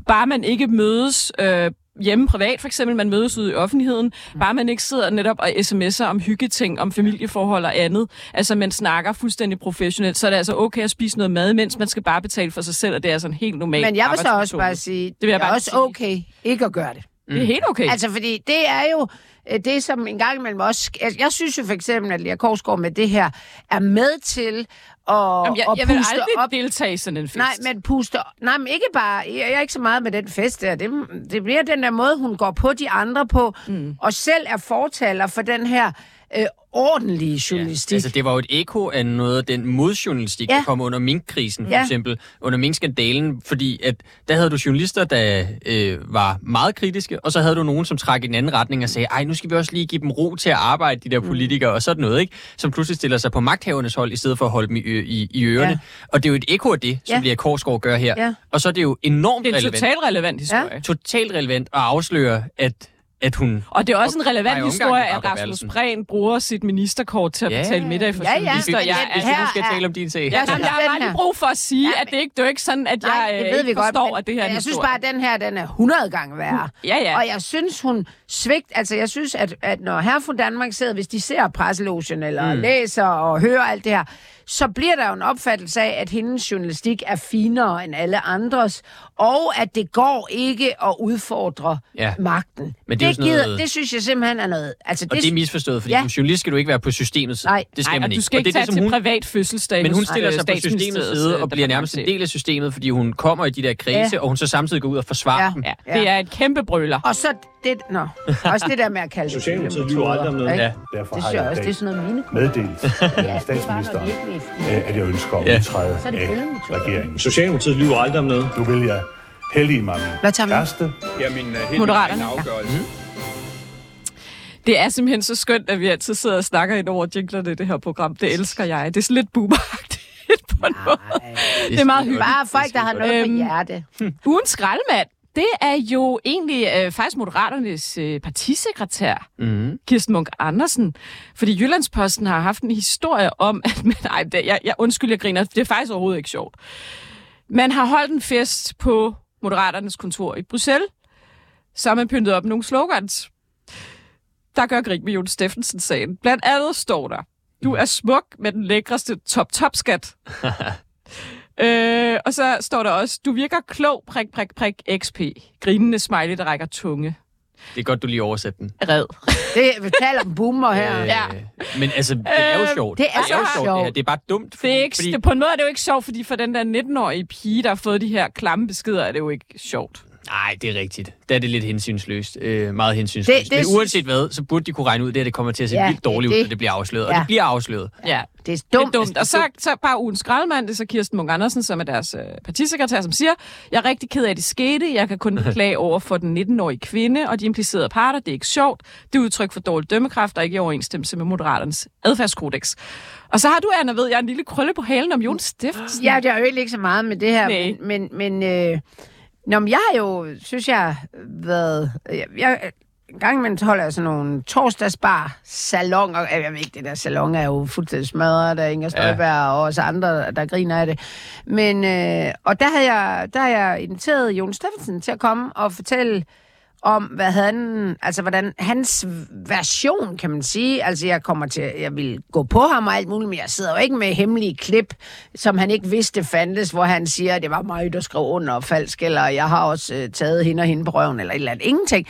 bare man ikke mødes... Øh, hjemme privat for eksempel, man mødes ude i offentligheden, bare man ikke sidder netop og sms'er om hyggeting, om familieforhold og andet, altså man snakker fuldstændig professionelt, så er det altså okay at spise noget mad, mens man skal bare betale for sig selv, og det er sådan helt normalt. Men jeg vil så også bare sige, det, vil jeg er bare også sige. okay ikke at gøre det. Det er helt okay. Altså, fordi det er jo øh, det, som en gang imellem også... Altså, jeg synes jo for eksempel, at Lea Korsgaard med det her er med til at, Jamen, jeg, at jeg vil aldrig op. deltage i sådan en fest. Nej, men puste... Nej, men ikke bare... Jeg jeg er ikke så meget med den fest der. Det, det bliver den der måde, hun går på de andre på, mm. og selv er fortaler for den her øh, ordentlige journalistik. Altså, det var jo et eko af noget af den modjournalistik, Ja. der kom under minkkrisen, for Ja. eksempel. Under minkskandalen, fordi at der havde du journalister, der øh, var meget kritiske, og så havde du nogen, som trak i den anden retning og sagde, ej, nu skal vi også lige give dem ro til at arbejde, de der Mm. politikere, og sådan noget, ikke? Som pludselig stiller sig på magthavernes hold, i stedet for at holde dem i, i, i ørerne. Ja. Og det er jo et eko af det, som Ja. Lea Korsgaard gør her. Ja. Og så er det jo enormt det er en relevant. totalt relevant historie. Totalt relevant at afsløre, at, at hun... Og det er også en relevant historie, at Rasmus. Prehn bruger sit ministerkort til at Ja. betale middag for Ja, ja. journalister. Men Jeg, det- Hvis er, vi her nu skal tale om din sag. jeg, Jeg jeg, har lige brug for at sige, Ja, at det, ikke, det er ikke sådan, at Nej, jeg, det øh, ved vi ikke godt. forstår, men- at det her er en Jeg synes bare, at den her, den er 100 gange værre. Ja, ja. Og jeg synes, hun svigt... Altså, jeg synes, at, at når her fra Danmark sidder, hvis de ser presselogen eller mm. læser og hører alt det her, så bliver der jo en opfattelse af, at hendes journalistik er finere end alle andres, og at det går ikke at udfordre Ja. magten. Men det det, sådan noget- det synes jeg simpelthen er noget... Altså, Og det er misforstået, fordi Ja. som journalist skal du ikke være på systemets side. Nej. det skal Nej, man og ikke. du skal og ikke det er tage det, som til hun, privat fødselsdag Men hun stiller øh, sig på systemets side og bliver nærmest en del af systemet, fordi hun kommer i de der kredse, Ja. og hun så samtidig går ud og forsvarer Ja. dem. Ja, det er et kæmpe brøler. Og så det... Nå, også det der med at kalde det Socialdemokratiet lyver aldrig om noget. ikke? Ja. Derfor Det synes jeg også, det er sådan noget mine. meddelt når statsministeren, ikke øh, at jeg ønsker at udtræde Så det af regeringen. Socialdemokratiet lyver aldrig om noget. Nu vil jeg heldige mig Hvad tager min vi? kæreste. Ja, min uh, helt Moderaterne. afgørelse. Det er simpelthen så skønt, at vi altid sidder og snakker ind over jinglerne i det her program. Det elsker jeg. Det er sådan lidt boomeragtigt på en måde. Det er meget hyggeligt. Bare folk, der har noget på Øhm, hjerte. Ugens skraldemand, det er jo egentlig øh, faktisk Moderaternes øh, partisekretær, Mm. Kirsten Munk Andersen. Fordi Jyllandsposten har haft en historie om, at man, nej, det, jeg, jeg, undskyld, jeg griner, det er faktisk overhovedet ikke sjovt. Man har holdt en fest på Moderaternes kontor i Bruxelles, så har man pyntet op nogle slogans. Der gør grin med Jon Steffensen-sagen. Blandt andet står der, du er smuk med den lækreste top-top-skat. øh, og så står der også, du virker klog, prik, prik, prik, XP. Grinende smiley, der rækker tunge. Det er godt, du lige oversætter den. Red. Det, vi taler om boomer her. Øh, Ja. Men altså, det er jo Øh, sjovt. det er jo så sjovt, det her. sjovt. Det er bare dumt. Det Fordi, er ikke, fordi, det, på en måde er det jo ikke sjovt, fordi for den der 19-årige pige, der har fået de her klamme beskeder, er det jo ikke sjovt. Nej, det er rigtigt. Der er det lidt hensynsløst. Øh, meget hensynsløst. Det- det Men synes- uanset hvad, så burde de kunne regne ud, det, at det kommer til at se Ja, vildt dårligt det- ud, når det bliver afsløret. Og Ja. det bliver afsløret. Ja, Det er det dumt. er dumt. Og så, så bare ugen skraldemand, det er så Kirsten Munk Andersen, som er deres øh, partisekretær, som siger, jeg er rigtig ked af, at det skete. Jeg kan kun klage over for den 19-årige kvinde og de implicerede parter. Det er ikke sjovt. Det er udtryk for dårlig dømmekraft og ikke i overensstemmelse med Moderaternes adfærdskodex. Og så har du, Anna, ved jeg, en lille krølle på halen om Jon Steffensen. Ja, det er jo ikke så meget med det her, Nej. men, men, men øh, Nå, men jeg har jo, synes jeg, været... Jeg, jeg, en gang imellem holder jeg sådan nogle torsdagsbar salonger. Jeg ved ikke, det der salon er jo fuldstændig smadret af Inger Støjberg ja. og os andre, der griner af det. Men, øh, og der har jeg, der har jeg inviteret Jon Steffensen til at komme og fortælle om, hvad han, altså hvordan hans version, kan man sige. Altså, jeg kommer til, jeg vil gå på ham og alt muligt, men jeg sidder jo ikke med hemmelige klip, som han ikke vidste fandtes, hvor han siger, at det var mig, der skrev under og falsk, eller jeg har også øh, taget hende og hende på røven, eller et eller andet. Ingenting.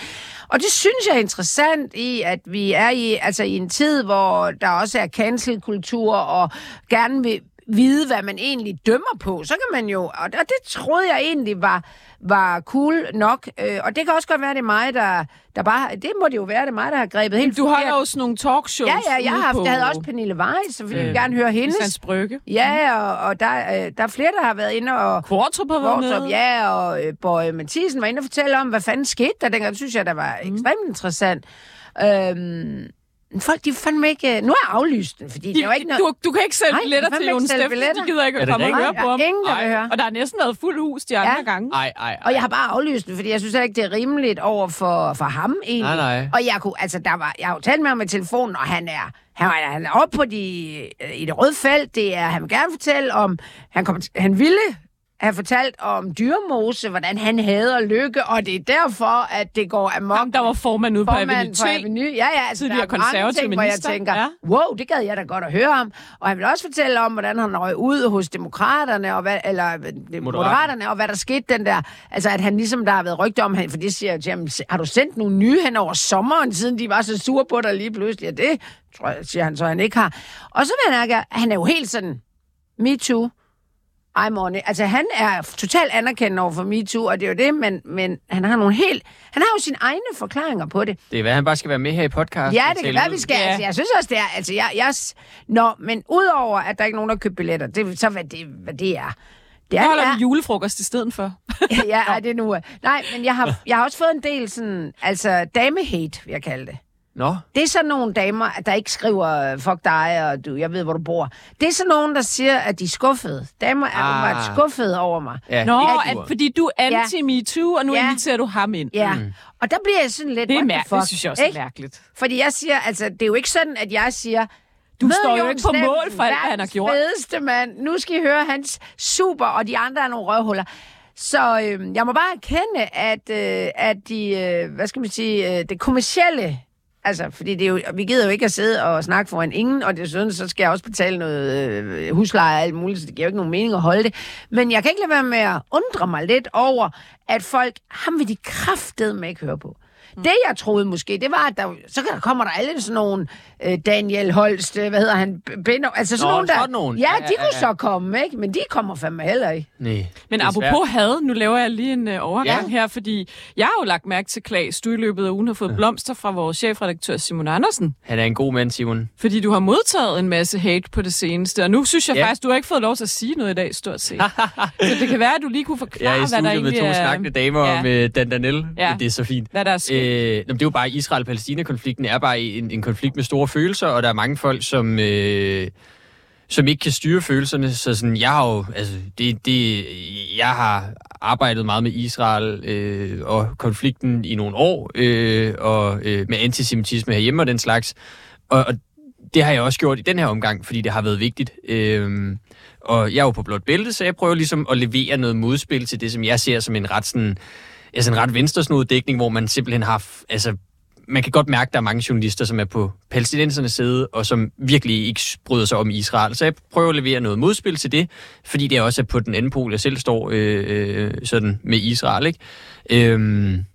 Og det synes jeg er interessant i, at vi er i, altså i en tid, hvor der også er cancelkultur, og gerne vil vide, hvad man egentlig dømmer på, så kan man jo, og det, troede jeg egentlig var, var cool nok, øh, og det kan også godt være, det er mig, der, der bare, det må det jo være, det er mig, der har grebet helt Du holder forkert. jo sådan nogle talkshows Ja, ja, jeg, har haft, på jeg havde også Pernille Weiss, så ville jeg Øh, gerne høre hendes. Islands Brygge. Ja, og, og der, øh, der er flere, der har været inde og... Kvartrup har været Kvartrup, med. ja, og øh, Bøje Mathisen var inde og fortælle om, hvad fanden skete der dengang. Det synes jeg, der var mm. ekstremt interessant. Øhm, folk, de fandme ikke... Nu er jeg aflyst den, fordi De, der var ikke noget... du, du kan ikke sælge Nej, billetter til Jon billetter. De gider ikke Er at komme og høre på ham. ingen, der vil høre. Og der har næsten været fuld hus de andre Ja. gange. Ej, ej, ej. Og jeg har bare aflyst den, fordi jeg synes ikke, det er rimeligt over for, for ham egentlig. Nej, nej. Og jeg kunne, altså, der var, jeg har jo talt med ham i telefonen, og han er, han, er- han er oppe på de, i det røde felt. Det er, han vil gerne fortælle om, han, kom, han ville have fortalt om dyrmose, hvordan han hader lykke, og det er derfor, at det går amok. Ham, der var formand ude på formand Avenue på Avenue. Ja, ja, altså, Tidligere der er mange ting, hvor jeg minister. tænker, Ja. wow, det gad jeg da godt at høre om. Og han vil også fortælle om, hvordan han røg ud hos demokraterne, og hvad, eller øh, moderaterne. moderaterne, og hvad der skete den der, altså at han ligesom, der har været rygter om, han, for det siger jeg til ham, har du sendt nogle nye hen over sommeren, siden de var så sure på dig lige pludselig? Ja, det tror jeg, siger han så, han ikke har. Og så vil han, han er jo helt sådan, me too, I'm on it. Altså, han er totalt anerkendende over for MeToo, og det er jo det, men, men han har nogle helt... Han har jo sine egne forklaringer på det. Det er hvad, han bare skal være med her i podcast. Ja, det kan være, vi skal. Ja. Altså, jeg synes også, det er... Altså, jeg, jeg, Nå, men udover, at der ikke er nogen, der køber billetter, det, så hvad det, hvad det er... Det er, holder det vi julefrokost i stedet for. er ja, ej, det er nu... Nej, men jeg har, jeg har også fået en del sådan... Altså, damehate, vil jeg kalde det. Nå, Det er sådan nogle damer, der ikke skriver, fuck dig, og du, jeg ved, hvor du bor. Det er sådan nogen, der siger, at de er skuffede. Damer er Ah. ah. skuffede over mig. ja. Nå, at, fordi du er anti-MeToo, og nu Ja. inviterer du ham ind. Ja, mm. og der bliver jeg sådan lidt... Det er mærkeligt, det synes jeg også er ikke? mærkeligt. Fordi jeg siger, altså, det er jo ikke sådan, at jeg siger... Du "Mød står jo ikke på mål Steffensen, for alt, hvad han har gjort." fedeste mand. Nu skal I høre hans super, og de andre er nogle røvhuller. Så øh, jeg må bare erkende, at, øh, at de, øh, hvad skal man sige, øh, det kommercielle, altså, fordi det er jo, vi gider jo ikke at sidde og snakke foran ingen, og det sådan, så skal jeg også betale noget øh, husleje og alt muligt, så det giver jo ikke nogen mening at holde det. Men jeg kan ikke lade være med at undre mig lidt over, at folk, ham vil de kraftedeme ikke høre på. Det, jeg troede måske, det var, at der, så kommer der alle sådan nogle øh, Daniel Holst, øh, hvad hedder han, Benno, altså sådan Nå, nogle, der... sådan nogle. Ja, Ja, de ja, kunne ja. så komme, ikke? Men de kommer fandme heller ikke. Nej, Men er apropos had, nu laver jeg lige en uh, overgang Ja. her, fordi jeg har jo lagt mærke til, Klaas, du i løbet af ugen har fået blomster fra vores chefredaktør Simon Andersen, Han er en god mand, Simon. fordi du har modtaget en masse hate på det seneste, og nu synes jeg Ja. faktisk, du har ikke fået lov til at sige noget i dag, stort set. så det kan være, at du lige kunne forklare, Jeg er i hvad der med egentlig to er, snakkende damer ja. med Dan Danel. Ja. Det er så fint. hvad der er sket. Øh, det er jo bare, Israel-Palæstina-konflikten er bare en, en konflikt med store følelser, og der er mange folk, som, øh, som ikke kan styre følelserne. Så sådan, jeg har jo, altså, det, det, jeg har arbejdet meget med Israel øh, og konflikten i nogle år, øh, og øh, med antisemitisme herhjemme og den slags. Og, og det har jeg også gjort i den her omgang, fordi det har været vigtigt. Øh, og jeg er jo på blot bælte, så jeg prøver ligesom at levere noget modspil til det, som jeg ser som en ret sådan, altså en ret venstresnodet dækning, hvor man simpelthen har, altså man kan godt mærke, at der er mange journalister, som er på palæstinensernes side, og som virkelig ikke bryder sig om Israel. Så jeg prøver at levere noget modspil til det, fordi det også er på den anden pol, jeg selv står øh, øh, sådan med Israel. Ikke? Øhm,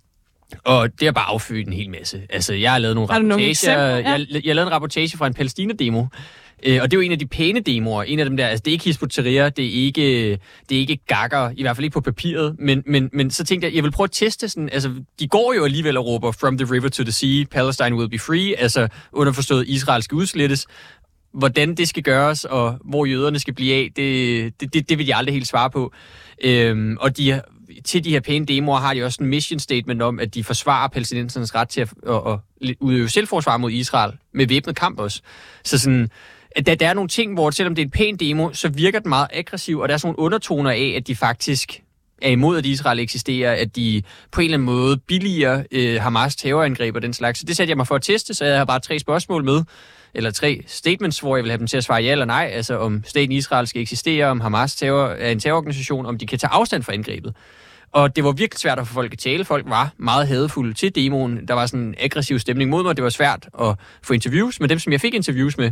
og det har bare affødt en hel masse. Altså, jeg har lavet nogle rapportager. Ja. Jeg, jeg har lavet en rapportage fra en Palæstina-demo, Øh, og det er jo en af de pæne demoer. En af dem der, altså det er ikke Hizb det er ikke, det er ikke gakker, i hvert fald ikke på papiret. Men, men, men så tænkte jeg, jeg vil prøve at teste sådan, altså de går jo alligevel og råber, from the river to the sea, Palestine will be free, altså underforstået, Israel skal udslettes. Hvordan det skal gøres, og hvor jøderne skal blive af, det, det, det, det vil de aldrig helt svare på. Øhm, og de, til de her pæne demoer har de også en mission statement om, at de forsvarer palæstinensernes ret til at, at, at udøve selvforsvar mod Israel med væbnet kamp også. Så sådan, at der, der er nogle ting, hvor selvom det er en pæn demo, så virker den meget aggressiv, og der er sådan nogle undertoner af, at de faktisk er imod, at Israel eksisterer, at de på en eller anden måde billiger øh, Hamas terrorangreb og den slags. Så det satte jeg mig for at teste, så jeg har bare tre spørgsmål med, eller tre statements, hvor jeg vil have dem til at svare ja eller nej, altså om staten Israel skal eksistere, om Hamas terror, er en terrororganisation, om de kan tage afstand fra angrebet. Og det var virkelig svært at få folk at tale. Folk var meget hadefulde til demoen. Der var sådan en aggressiv stemning mod mig. Det var svært at få interviews, men dem, som jeg fik interviews med,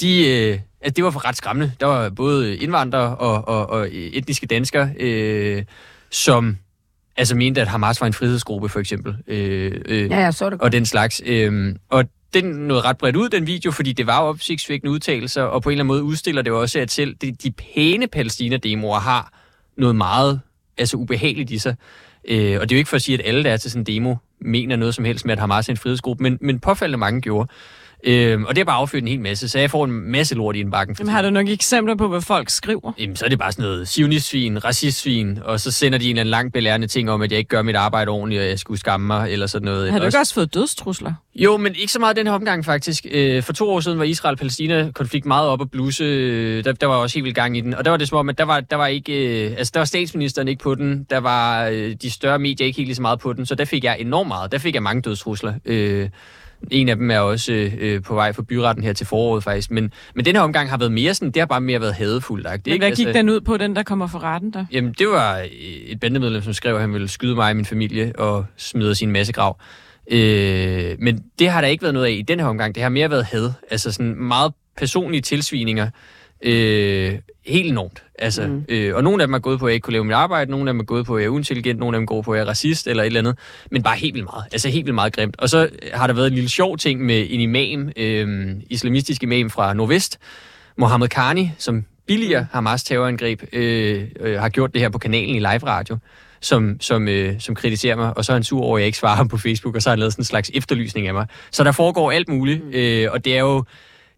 de, øh, altså, det var ret skræmmende. Der var både indvandrere og, og, og etniske danskere, øh, som altså mente, at Hamas var en frihedsgruppe, for eksempel. Øh, øh, Ja, jeg så det og den slags. Øh, og den nåede ret bredt ud, den video, fordi det var jo opsigtsvækkende udtalelser, og på en eller anden måde udstiller det også, at selv de, de pæne Palæstina-demoer har noget meget altså ubehageligt i sig. Øh, og det er jo ikke for at sige, at alle, der er til sådan en demo, mener noget som helst med, at Hamas er en frihedsgruppe, men, men påfaldende mange gjorde. Øh, og det har bare affødt en hel masse, så jeg får en masse lort i en bakken. Jamen, har du nok eksempler på, hvad folk skriver? Jamen, så er det bare sådan noget sionistsvin, racistsvin, og så sender de en eller anden lang belærende ting om, at jeg ikke gør mit arbejde ordentligt, og jeg skulle skamme mig, eller sådan noget. Har du ikke også fået dødstrusler? Jo, men ikke så meget den her omgang faktisk. Øh, for to år siden var Israel-Palæstina-konflikt meget op at bluse. Øh, Der, der var også helt vildt gang i den. Og der var det som om, at der var, der var ikke... øh, Altså, der var statsministeren ikke på den. Der var øh, de større medier ikke helt lige så meget på den. Så der fik jeg enormt meget. Der fik jeg mange dødstrusler. Øh, en af dem er også øh, på vej for byretten her til foråret faktisk. Men, men den her omgang har været mere sådan, det har bare mere været hadefuldt. Ikke? Men hvad gik den ud på, den der kommer for retten der? Jamen, det var et bandemedlem, som skrev, at han ville skyde mig og min familie og smide sin massegrav. Øh, men det har der ikke været noget af i den her omgang. Det har mere været had. Altså sådan meget personlige tilsvininger. Øh, helt enormt. Altså, mm. øh, og nogle af dem er gået på, at jeg ikke kunne lave mit arbejde, nogle af dem er gået på, at jeg er uintelligent, nogle af dem går på, at jeg er racist eller et eller andet. Men bare helt vildt meget. Altså helt vildt meget grimt. Og så har der været en lille sjov ting med en imam, øh, islamistisk imam fra Nordvest, Mohammed Karni, som billiger Hamas terrorangreb, øh, øh, har gjort det her på kanalen i live radio som, som, øh, som kritiserer mig, og så er han sur over, at jeg ikke svarer ham på Facebook, og så har han lavet sådan en slags efterlysning af mig. Så der foregår alt muligt, øh, og det er jo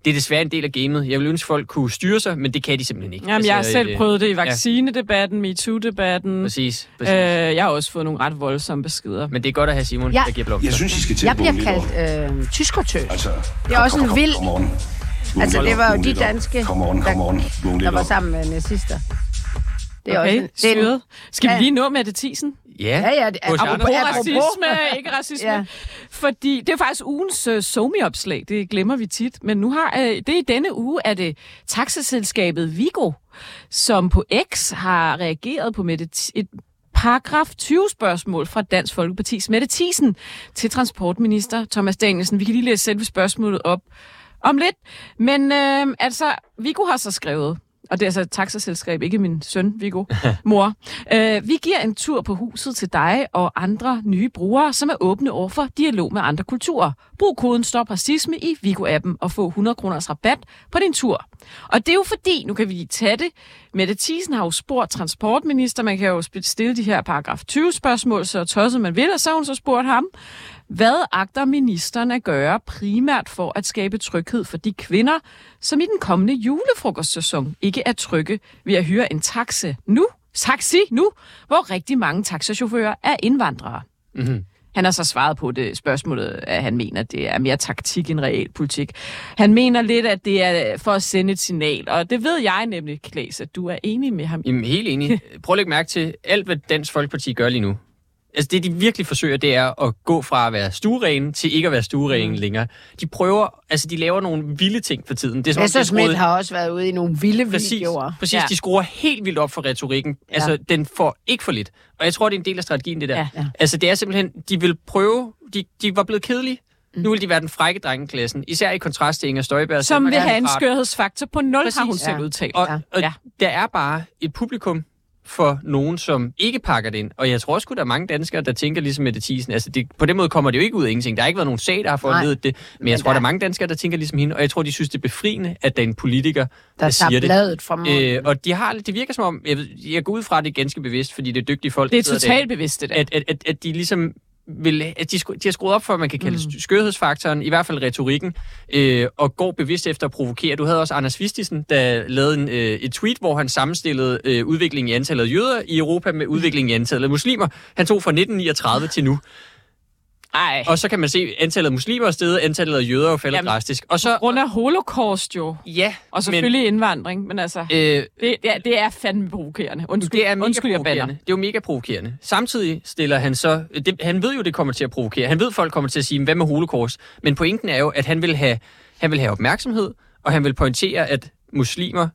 det er desværre en del af gamet. Jeg vil ønske, at folk kunne styre sig, men det kan de simpelthen ikke. Jamen, jeg har selv øh, prøvet det i vaccinedebatten, MeToo-debatten. Præcis. præcis. Øh, jeg har også fået nogle ret voldsomme beskeder. Men det er godt at have Simon, Ja. der giver blomster. Jeg synes, I skal til Jeg bliver kaldt øh, tyskertøs. Altså, Det er også en vild... Altså, det var jo de danske, der, der var sammen med nazister. Det er Okay, også en, det er en, styret. Skal vi lige nå med det tisen? Ja, Ja, ja, det Apropos Anders. racisme, ikke racisme. Ja. Fordi det er faktisk ugens uh, somi-opslag, det glemmer vi tit. Men nu har uh, det i denne uge, er det taxaselskabet Vigo, som på X har reageret på Mette, Thi- et paragraf 20-spørgsmål fra Dansk Folkeparti's Mette Thiesen til transportminister Thomas Danielsen. Vi kan lige læse selve spørgsmålet op om lidt. Men øh, altså, Vigo har så skrevet, og det er altså et taxaselskab, ikke min søn, Viggo, mor. Øh, vi giver en tur på huset til dig og andre nye brugere, som er åbne over for dialog med andre kulturer. Brug koden Stop Racisme i Vigo-appen og få 100 kroners rabat på din tur. Og det er jo fordi, nu kan vi lige tage det, Mette Thiesen har jo spurgt transportminister, man kan jo stille de her paragraf 20 spørgsmål, så tosset man vil, og så har hun så spurgt ham, hvad agter ministeren at gøre primært for at skabe tryghed for de kvinder, som i den kommende julefrokostsæson ikke er trygge ved at hyre en taxa nu, taxi nu, hvor rigtig mange taxachauffører er indvandrere? Mhm. Han har så svaret på det spørgsmålet, at han mener, at det er mere taktik end real politik. Han mener lidt, at det er for at sende et signal, og det ved jeg nemlig, Klaas, at du er enig med ham. Jamen, helt enig. Prøv at lægge mærke til alt, hvad Dansk Folkeparti gør lige nu. Altså det, de virkelig forsøger, det er at gå fra at være stueren til ikke at være stueren mm. længere. De prøver, altså de laver nogle vilde ting for tiden. Det er som om, de har Messerschmidt skruet- har også været ude i nogle vilde Præcis, videoer. præcis. Ja. Ja. de skruer helt vildt op for retorikken. Altså, den får ikke for lidt. Og jeg tror, det er en del af strategien, det der. Ja. Ja. Altså, det er simpelthen, de vil prøve, de, de var blevet kedelige. Mm. Nu vil de være den frække drengeklassen, især i kontrast til Inger Støjberg. Som vil have en skørhedsfaktor på 0, Præcis. har hun selv Ja. udtalt. Og, Ja. og Ja. der er bare et publikum for nogen, som ikke pakker det ind. Og jeg tror også, der er mange danskere, der tænker ligesom Mette Thiesen. Altså, det, på den måde kommer det jo ikke ud af ingenting. Der har ikke været nogen sag, der har foranledet det. Men jeg Men tror, der der- er mange danskere, der tænker ligesom hende. Og jeg tror, de synes, det er befriende, at der er en politiker, der, Der siger det. bladet fra munden. Øh, og de har, det virker som om, jeg, ved, jeg går ud fra, at det er ganske bevidst, fordi det er dygtige folk. Det er totalt bevidst, det der. der, at, at, at, at de ligesom vil, at de, de har skruet op for, at man kan kalde mm. skørhedsfaktoren, i hvert fald retorikken, øh, og går bevidst efter at provokere. Du havde også Anders Vistisen, der lavede en, øh, et tweet, hvor han sammenstillede øh, udviklingen i antallet af jøder i Europa med udviklingen i antallet af muslimer. Han tog fra 1939 til nu. Ej. Og så kan man se, at antallet af muslimer er steget, antallet af jøder er faldet Jamen, drastisk. Og så, grund af holocaust jo. ja, Og selvfølgelig men, indvandring, men altså, øh, det, det, er, det er fandme provokerende. Undskyld, det er mega undskyld jeg provokerende. Det er jo mega provokerende. Samtidig stiller han så... Det, han ved jo, det kommer til at provokere. Han ved, folk kommer til at sige, hvad med holocaust? Men pointen er jo, at han vil have, han vil have opmærksomhed, og han vil pointere, at muslimer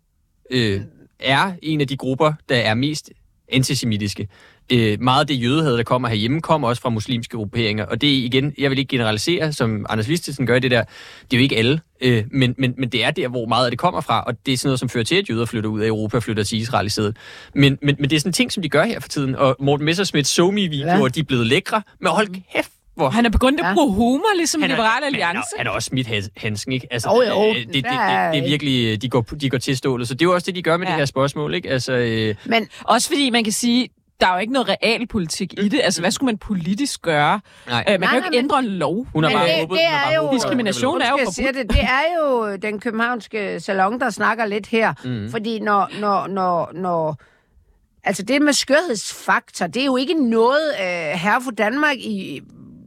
øh, er en af de grupper, der er mest antisemitiske. Øh, meget af det jødehad, der kommer herhjemme, kommer også fra muslimske grupperinger. Og det er igen, jeg vil ikke generalisere, som Anders Vistesen gør det der. Det er jo ikke alle, øh, men, men, men det er der, hvor meget af det kommer fra. Og det er sådan noget, som fører til, at jøder flytter ud af Europa og flytter til Israel i stedet. Men, men, men det er sådan en ting, som de gør her for tiden. Og Morten Messersmiths somi videoer Ja. de er blevet lækre. Men hold kæft, hvor Han er begyndt at Ja. bruge humor, ligesom han er, Liberale men han, Alliance. er, han er også smidt has- handsken, ikke? Altså, Jo, jo, øh, det, det, det, er- det, er virkelig, de går, de går til stålet. Så det er jo også det, de gør med ja. Det her spørgsmål, ikke? Altså, øh, Men Også fordi man kan sige, der er jo ikke noget realpolitik i det. Altså, hvad skulle man politisk gøre? nej. Øh, man Nej, kan jo nej, ikke ændre en lov. Hun har bare det- håbet, det er bare jo- håbet, Diskrimination er jo forbudt. det, det er jo den københavnske salon, der snakker lidt her. Mm. Fordi når, når, når, når... Altså det med skørhedsfaktor, det er jo ikke noget, øh, herre for Danmark i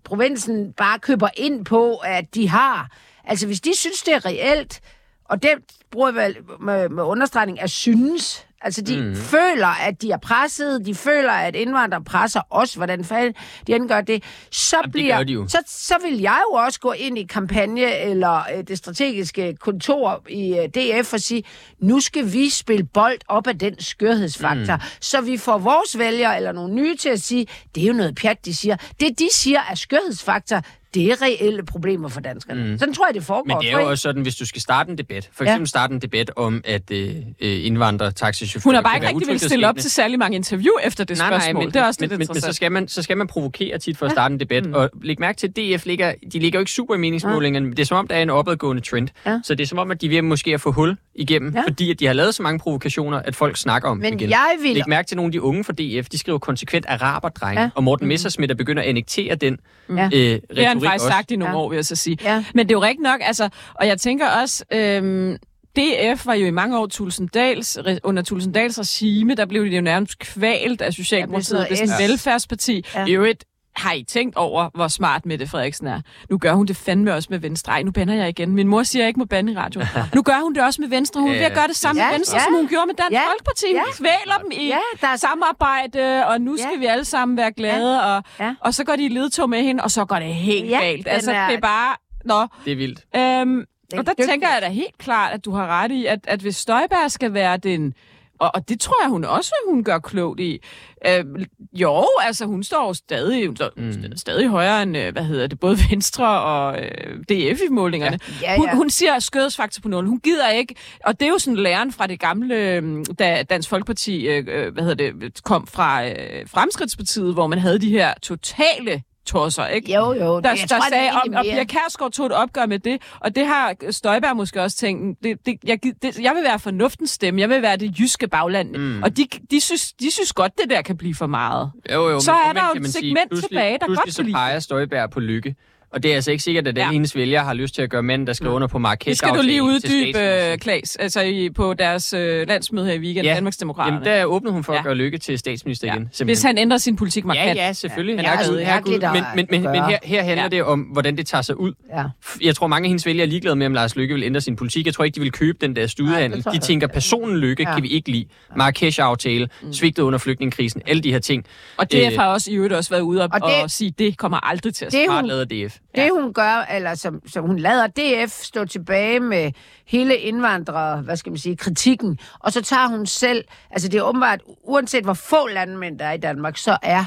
provinsen bare køber ind på, at de har. Altså hvis de synes, det er reelt, og det bruger jeg vel med, med understregning af synes, Altså, de mm. føler, at de er presset. De føler, at indvandrere presser os. Hvordan fanden de end gør det. Så, Jamen, det bliver, gør de så, så vil jeg jo også gå ind i kampagne eller øh, det strategiske kontor i øh, DF og sige, nu skal vi spille bold op af den skørhedsfaktor, mm. så vi får vores vælgere eller nogle nye til at sige, det er jo noget pjat, de siger. Det, de siger er skørhedsfaktor, det er reelle problemer for danskerne. Mm. Sådan tror jeg, det foregår. Men det er jo også sådan, hvis du skal starte en debat, for Ja. eksempel starte en debat om, at øh, øh, indvandrere, taxichauffører... Hun har bare ikke rigtig vil stille op til særlig mange interview efter det Nej, nej, spørgsmål. men, det er også men, lidt men, men så, skal man, så skal man provokere tit for at starte en debat. Mm. Og læg mærke til, at DF ligger, de ligger jo ikke super i meningsmålingerne. Det er som om, der er en opadgående trend. Ja. Så det er som om, at de ved måske at få hul igennem, Ja. fordi at de har lavet så mange provokationer, at folk snakker om Men igen. jeg vil... Læg mærke til nogle af de unge fra DF, de skriver konsekvent araberdrenge, Ja. ja. og Morten Messersmith er begyndt at annektere den Ja. øh, retorik faktisk også. sagt i nogle Ja. år, vil jeg så sige. Ja. Men det er jo rigtigt nok, altså, og jeg tænker også, øhm, DF var jo i mange år Tulsendals, under Tulsendals regime, der blev de jo nærmest kvalt af Socialdemokratiet. Ja, det er sådan et velfærdsparti. Ja. I øvrigt, har I tænkt over, hvor smart Mette Frederiksen er? Nu gør hun det fandme også med Venstre. Ej, nu bander jeg igen. Min mor siger, jeg ikke må bande i radioen. Nu gør hun det også med Venstre. Hun er ved at gøre det samme Ja, med Venstre, ja. som hun gjorde med Dansk Ja, Folkeparti. Hun ja. kvæler dem i Ja, der er samarbejde, og nu skal Ja. vi alle sammen være glade. Og, Ja. og så går de i ledtog med hende, og så går det helt Ja, galt. Altså, er- det er bare... Nå, Det er vildt. Øhm, er og der dygtig. tænker jeg da helt klart, at du har ret i, at, at hvis Støjberg skal være den... Og, og det tror jeg, hun også hun gør klogt i. Øhm, jo, altså hun står stadig, hun står mm. stadig højere end, øh, hvad hedder det, både Venstre og øh, DF i målingerne. Ja, ja. Hun, hun siger skødesfaktor på nul. Hun gider ikke, og det er jo sådan læren fra det gamle, øh, da Dansk Folkeparti øh, øh, hvad hedder det, kom fra øh, Fremskridtspartiet, hvor man havde de her totale tosser, ikke? Jo, jo. der, jeg der tror, sagde, om, og Pia Kærsgaard tog et opgør med det, og det har Støjberg måske også tænkt, det, det, jeg, det, jeg vil være fornuftens stemme, jeg vil være det jyske bagland, mm. og de, de, synes, de synes godt, det der kan blive for meget. Jo, jo, Så men er der jo kan et man sige, segment pludselig- tilbage, der pludselig godt så kan lide peger Støjberg på lykke. Og det er altså ikke sikkert, at den Ja. ja. hendes vælger har lyst til at gøre manden, der skriver under på Marrakesh Det skal du lige uddybe, øh, Klaas, altså i, på deres øh, landsmøde her i weekend, ja. Danmarksdemokraterne. Jamen, der åbnede hun for Ja. at gøre lykke til statsminister ja. igen. simpelthen. Hvis han ændrer sin politik Ja, markant. ja, selvfølgelig. Men Ja, herregud, herregud, Men, men, men, men her, her handler Ja. det om, hvordan det tager sig ud. Ja. Jeg tror, mange af hendes vælgere er ligeglade med, om Lars Lykke vil ændre sin politik. Jeg tror ikke, de vil købe den der studehandel. De tænker, personen Lykke Ja. kan vi ikke lide. Marrakesh-aftale, svigtet under flygtningekrisen, alle de her ting. Og DF har også i øvrigt også været ude og, Og og, det- og sige, det kommer aldrig til at ske. Det, Smart det hun gør, eller som, som hun lader DF stå tilbage med hele indvandrere, hvad skal man sige, kritikken, og så tager hun selv, altså det er åbenbart, uanset hvor få landmænd der er i Danmark, så er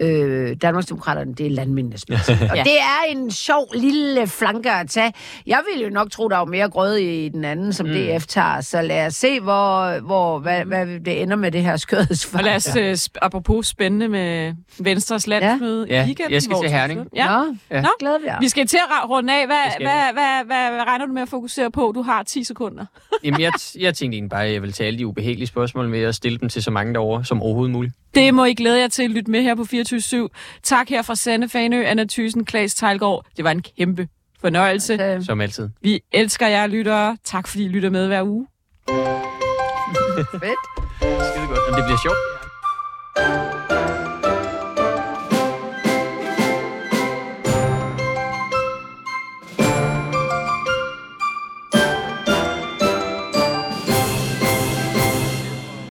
øh, Danmarksdemokraterne, det er landmændenes parti. Og Ja. det er en sjov lille flanke at tage. Jeg ville jo nok tro, der var mere grøde i den anden, som mm. DF tager, så lad os se, hvor, hvor, hvad, hvad det ender med det her Og skødesfart. lad os, øh, sp- apropos spændende med Venstres landsmøde Ja, i weekenden. jeg skal til Herning. Ja. Nå, Ja. Nå, glæder vi os. Vi skal til at runde af. Hvad, vi. hvad, hvad, hvad, hvad regner du med at fokusere på? Du har 10 sekunder. Jamen, jeg, jeg tænkte egentlig bare, at jeg vil tage alle de ubehagelige spørgsmål med at stille dem til så mange derovre som overhovedet muligt. Det må I glæde jer til at lytte med her på 24 Tak her fra Sande Fanø, Anna Thysen, Klaas Tejlgaard. Det var en kæmpe fornøjelse. Øh, Som altid. Vi elsker jer lyttere. Tak fordi I lytter med hver uge. fedt. Skide godt. Og det bliver sjovt.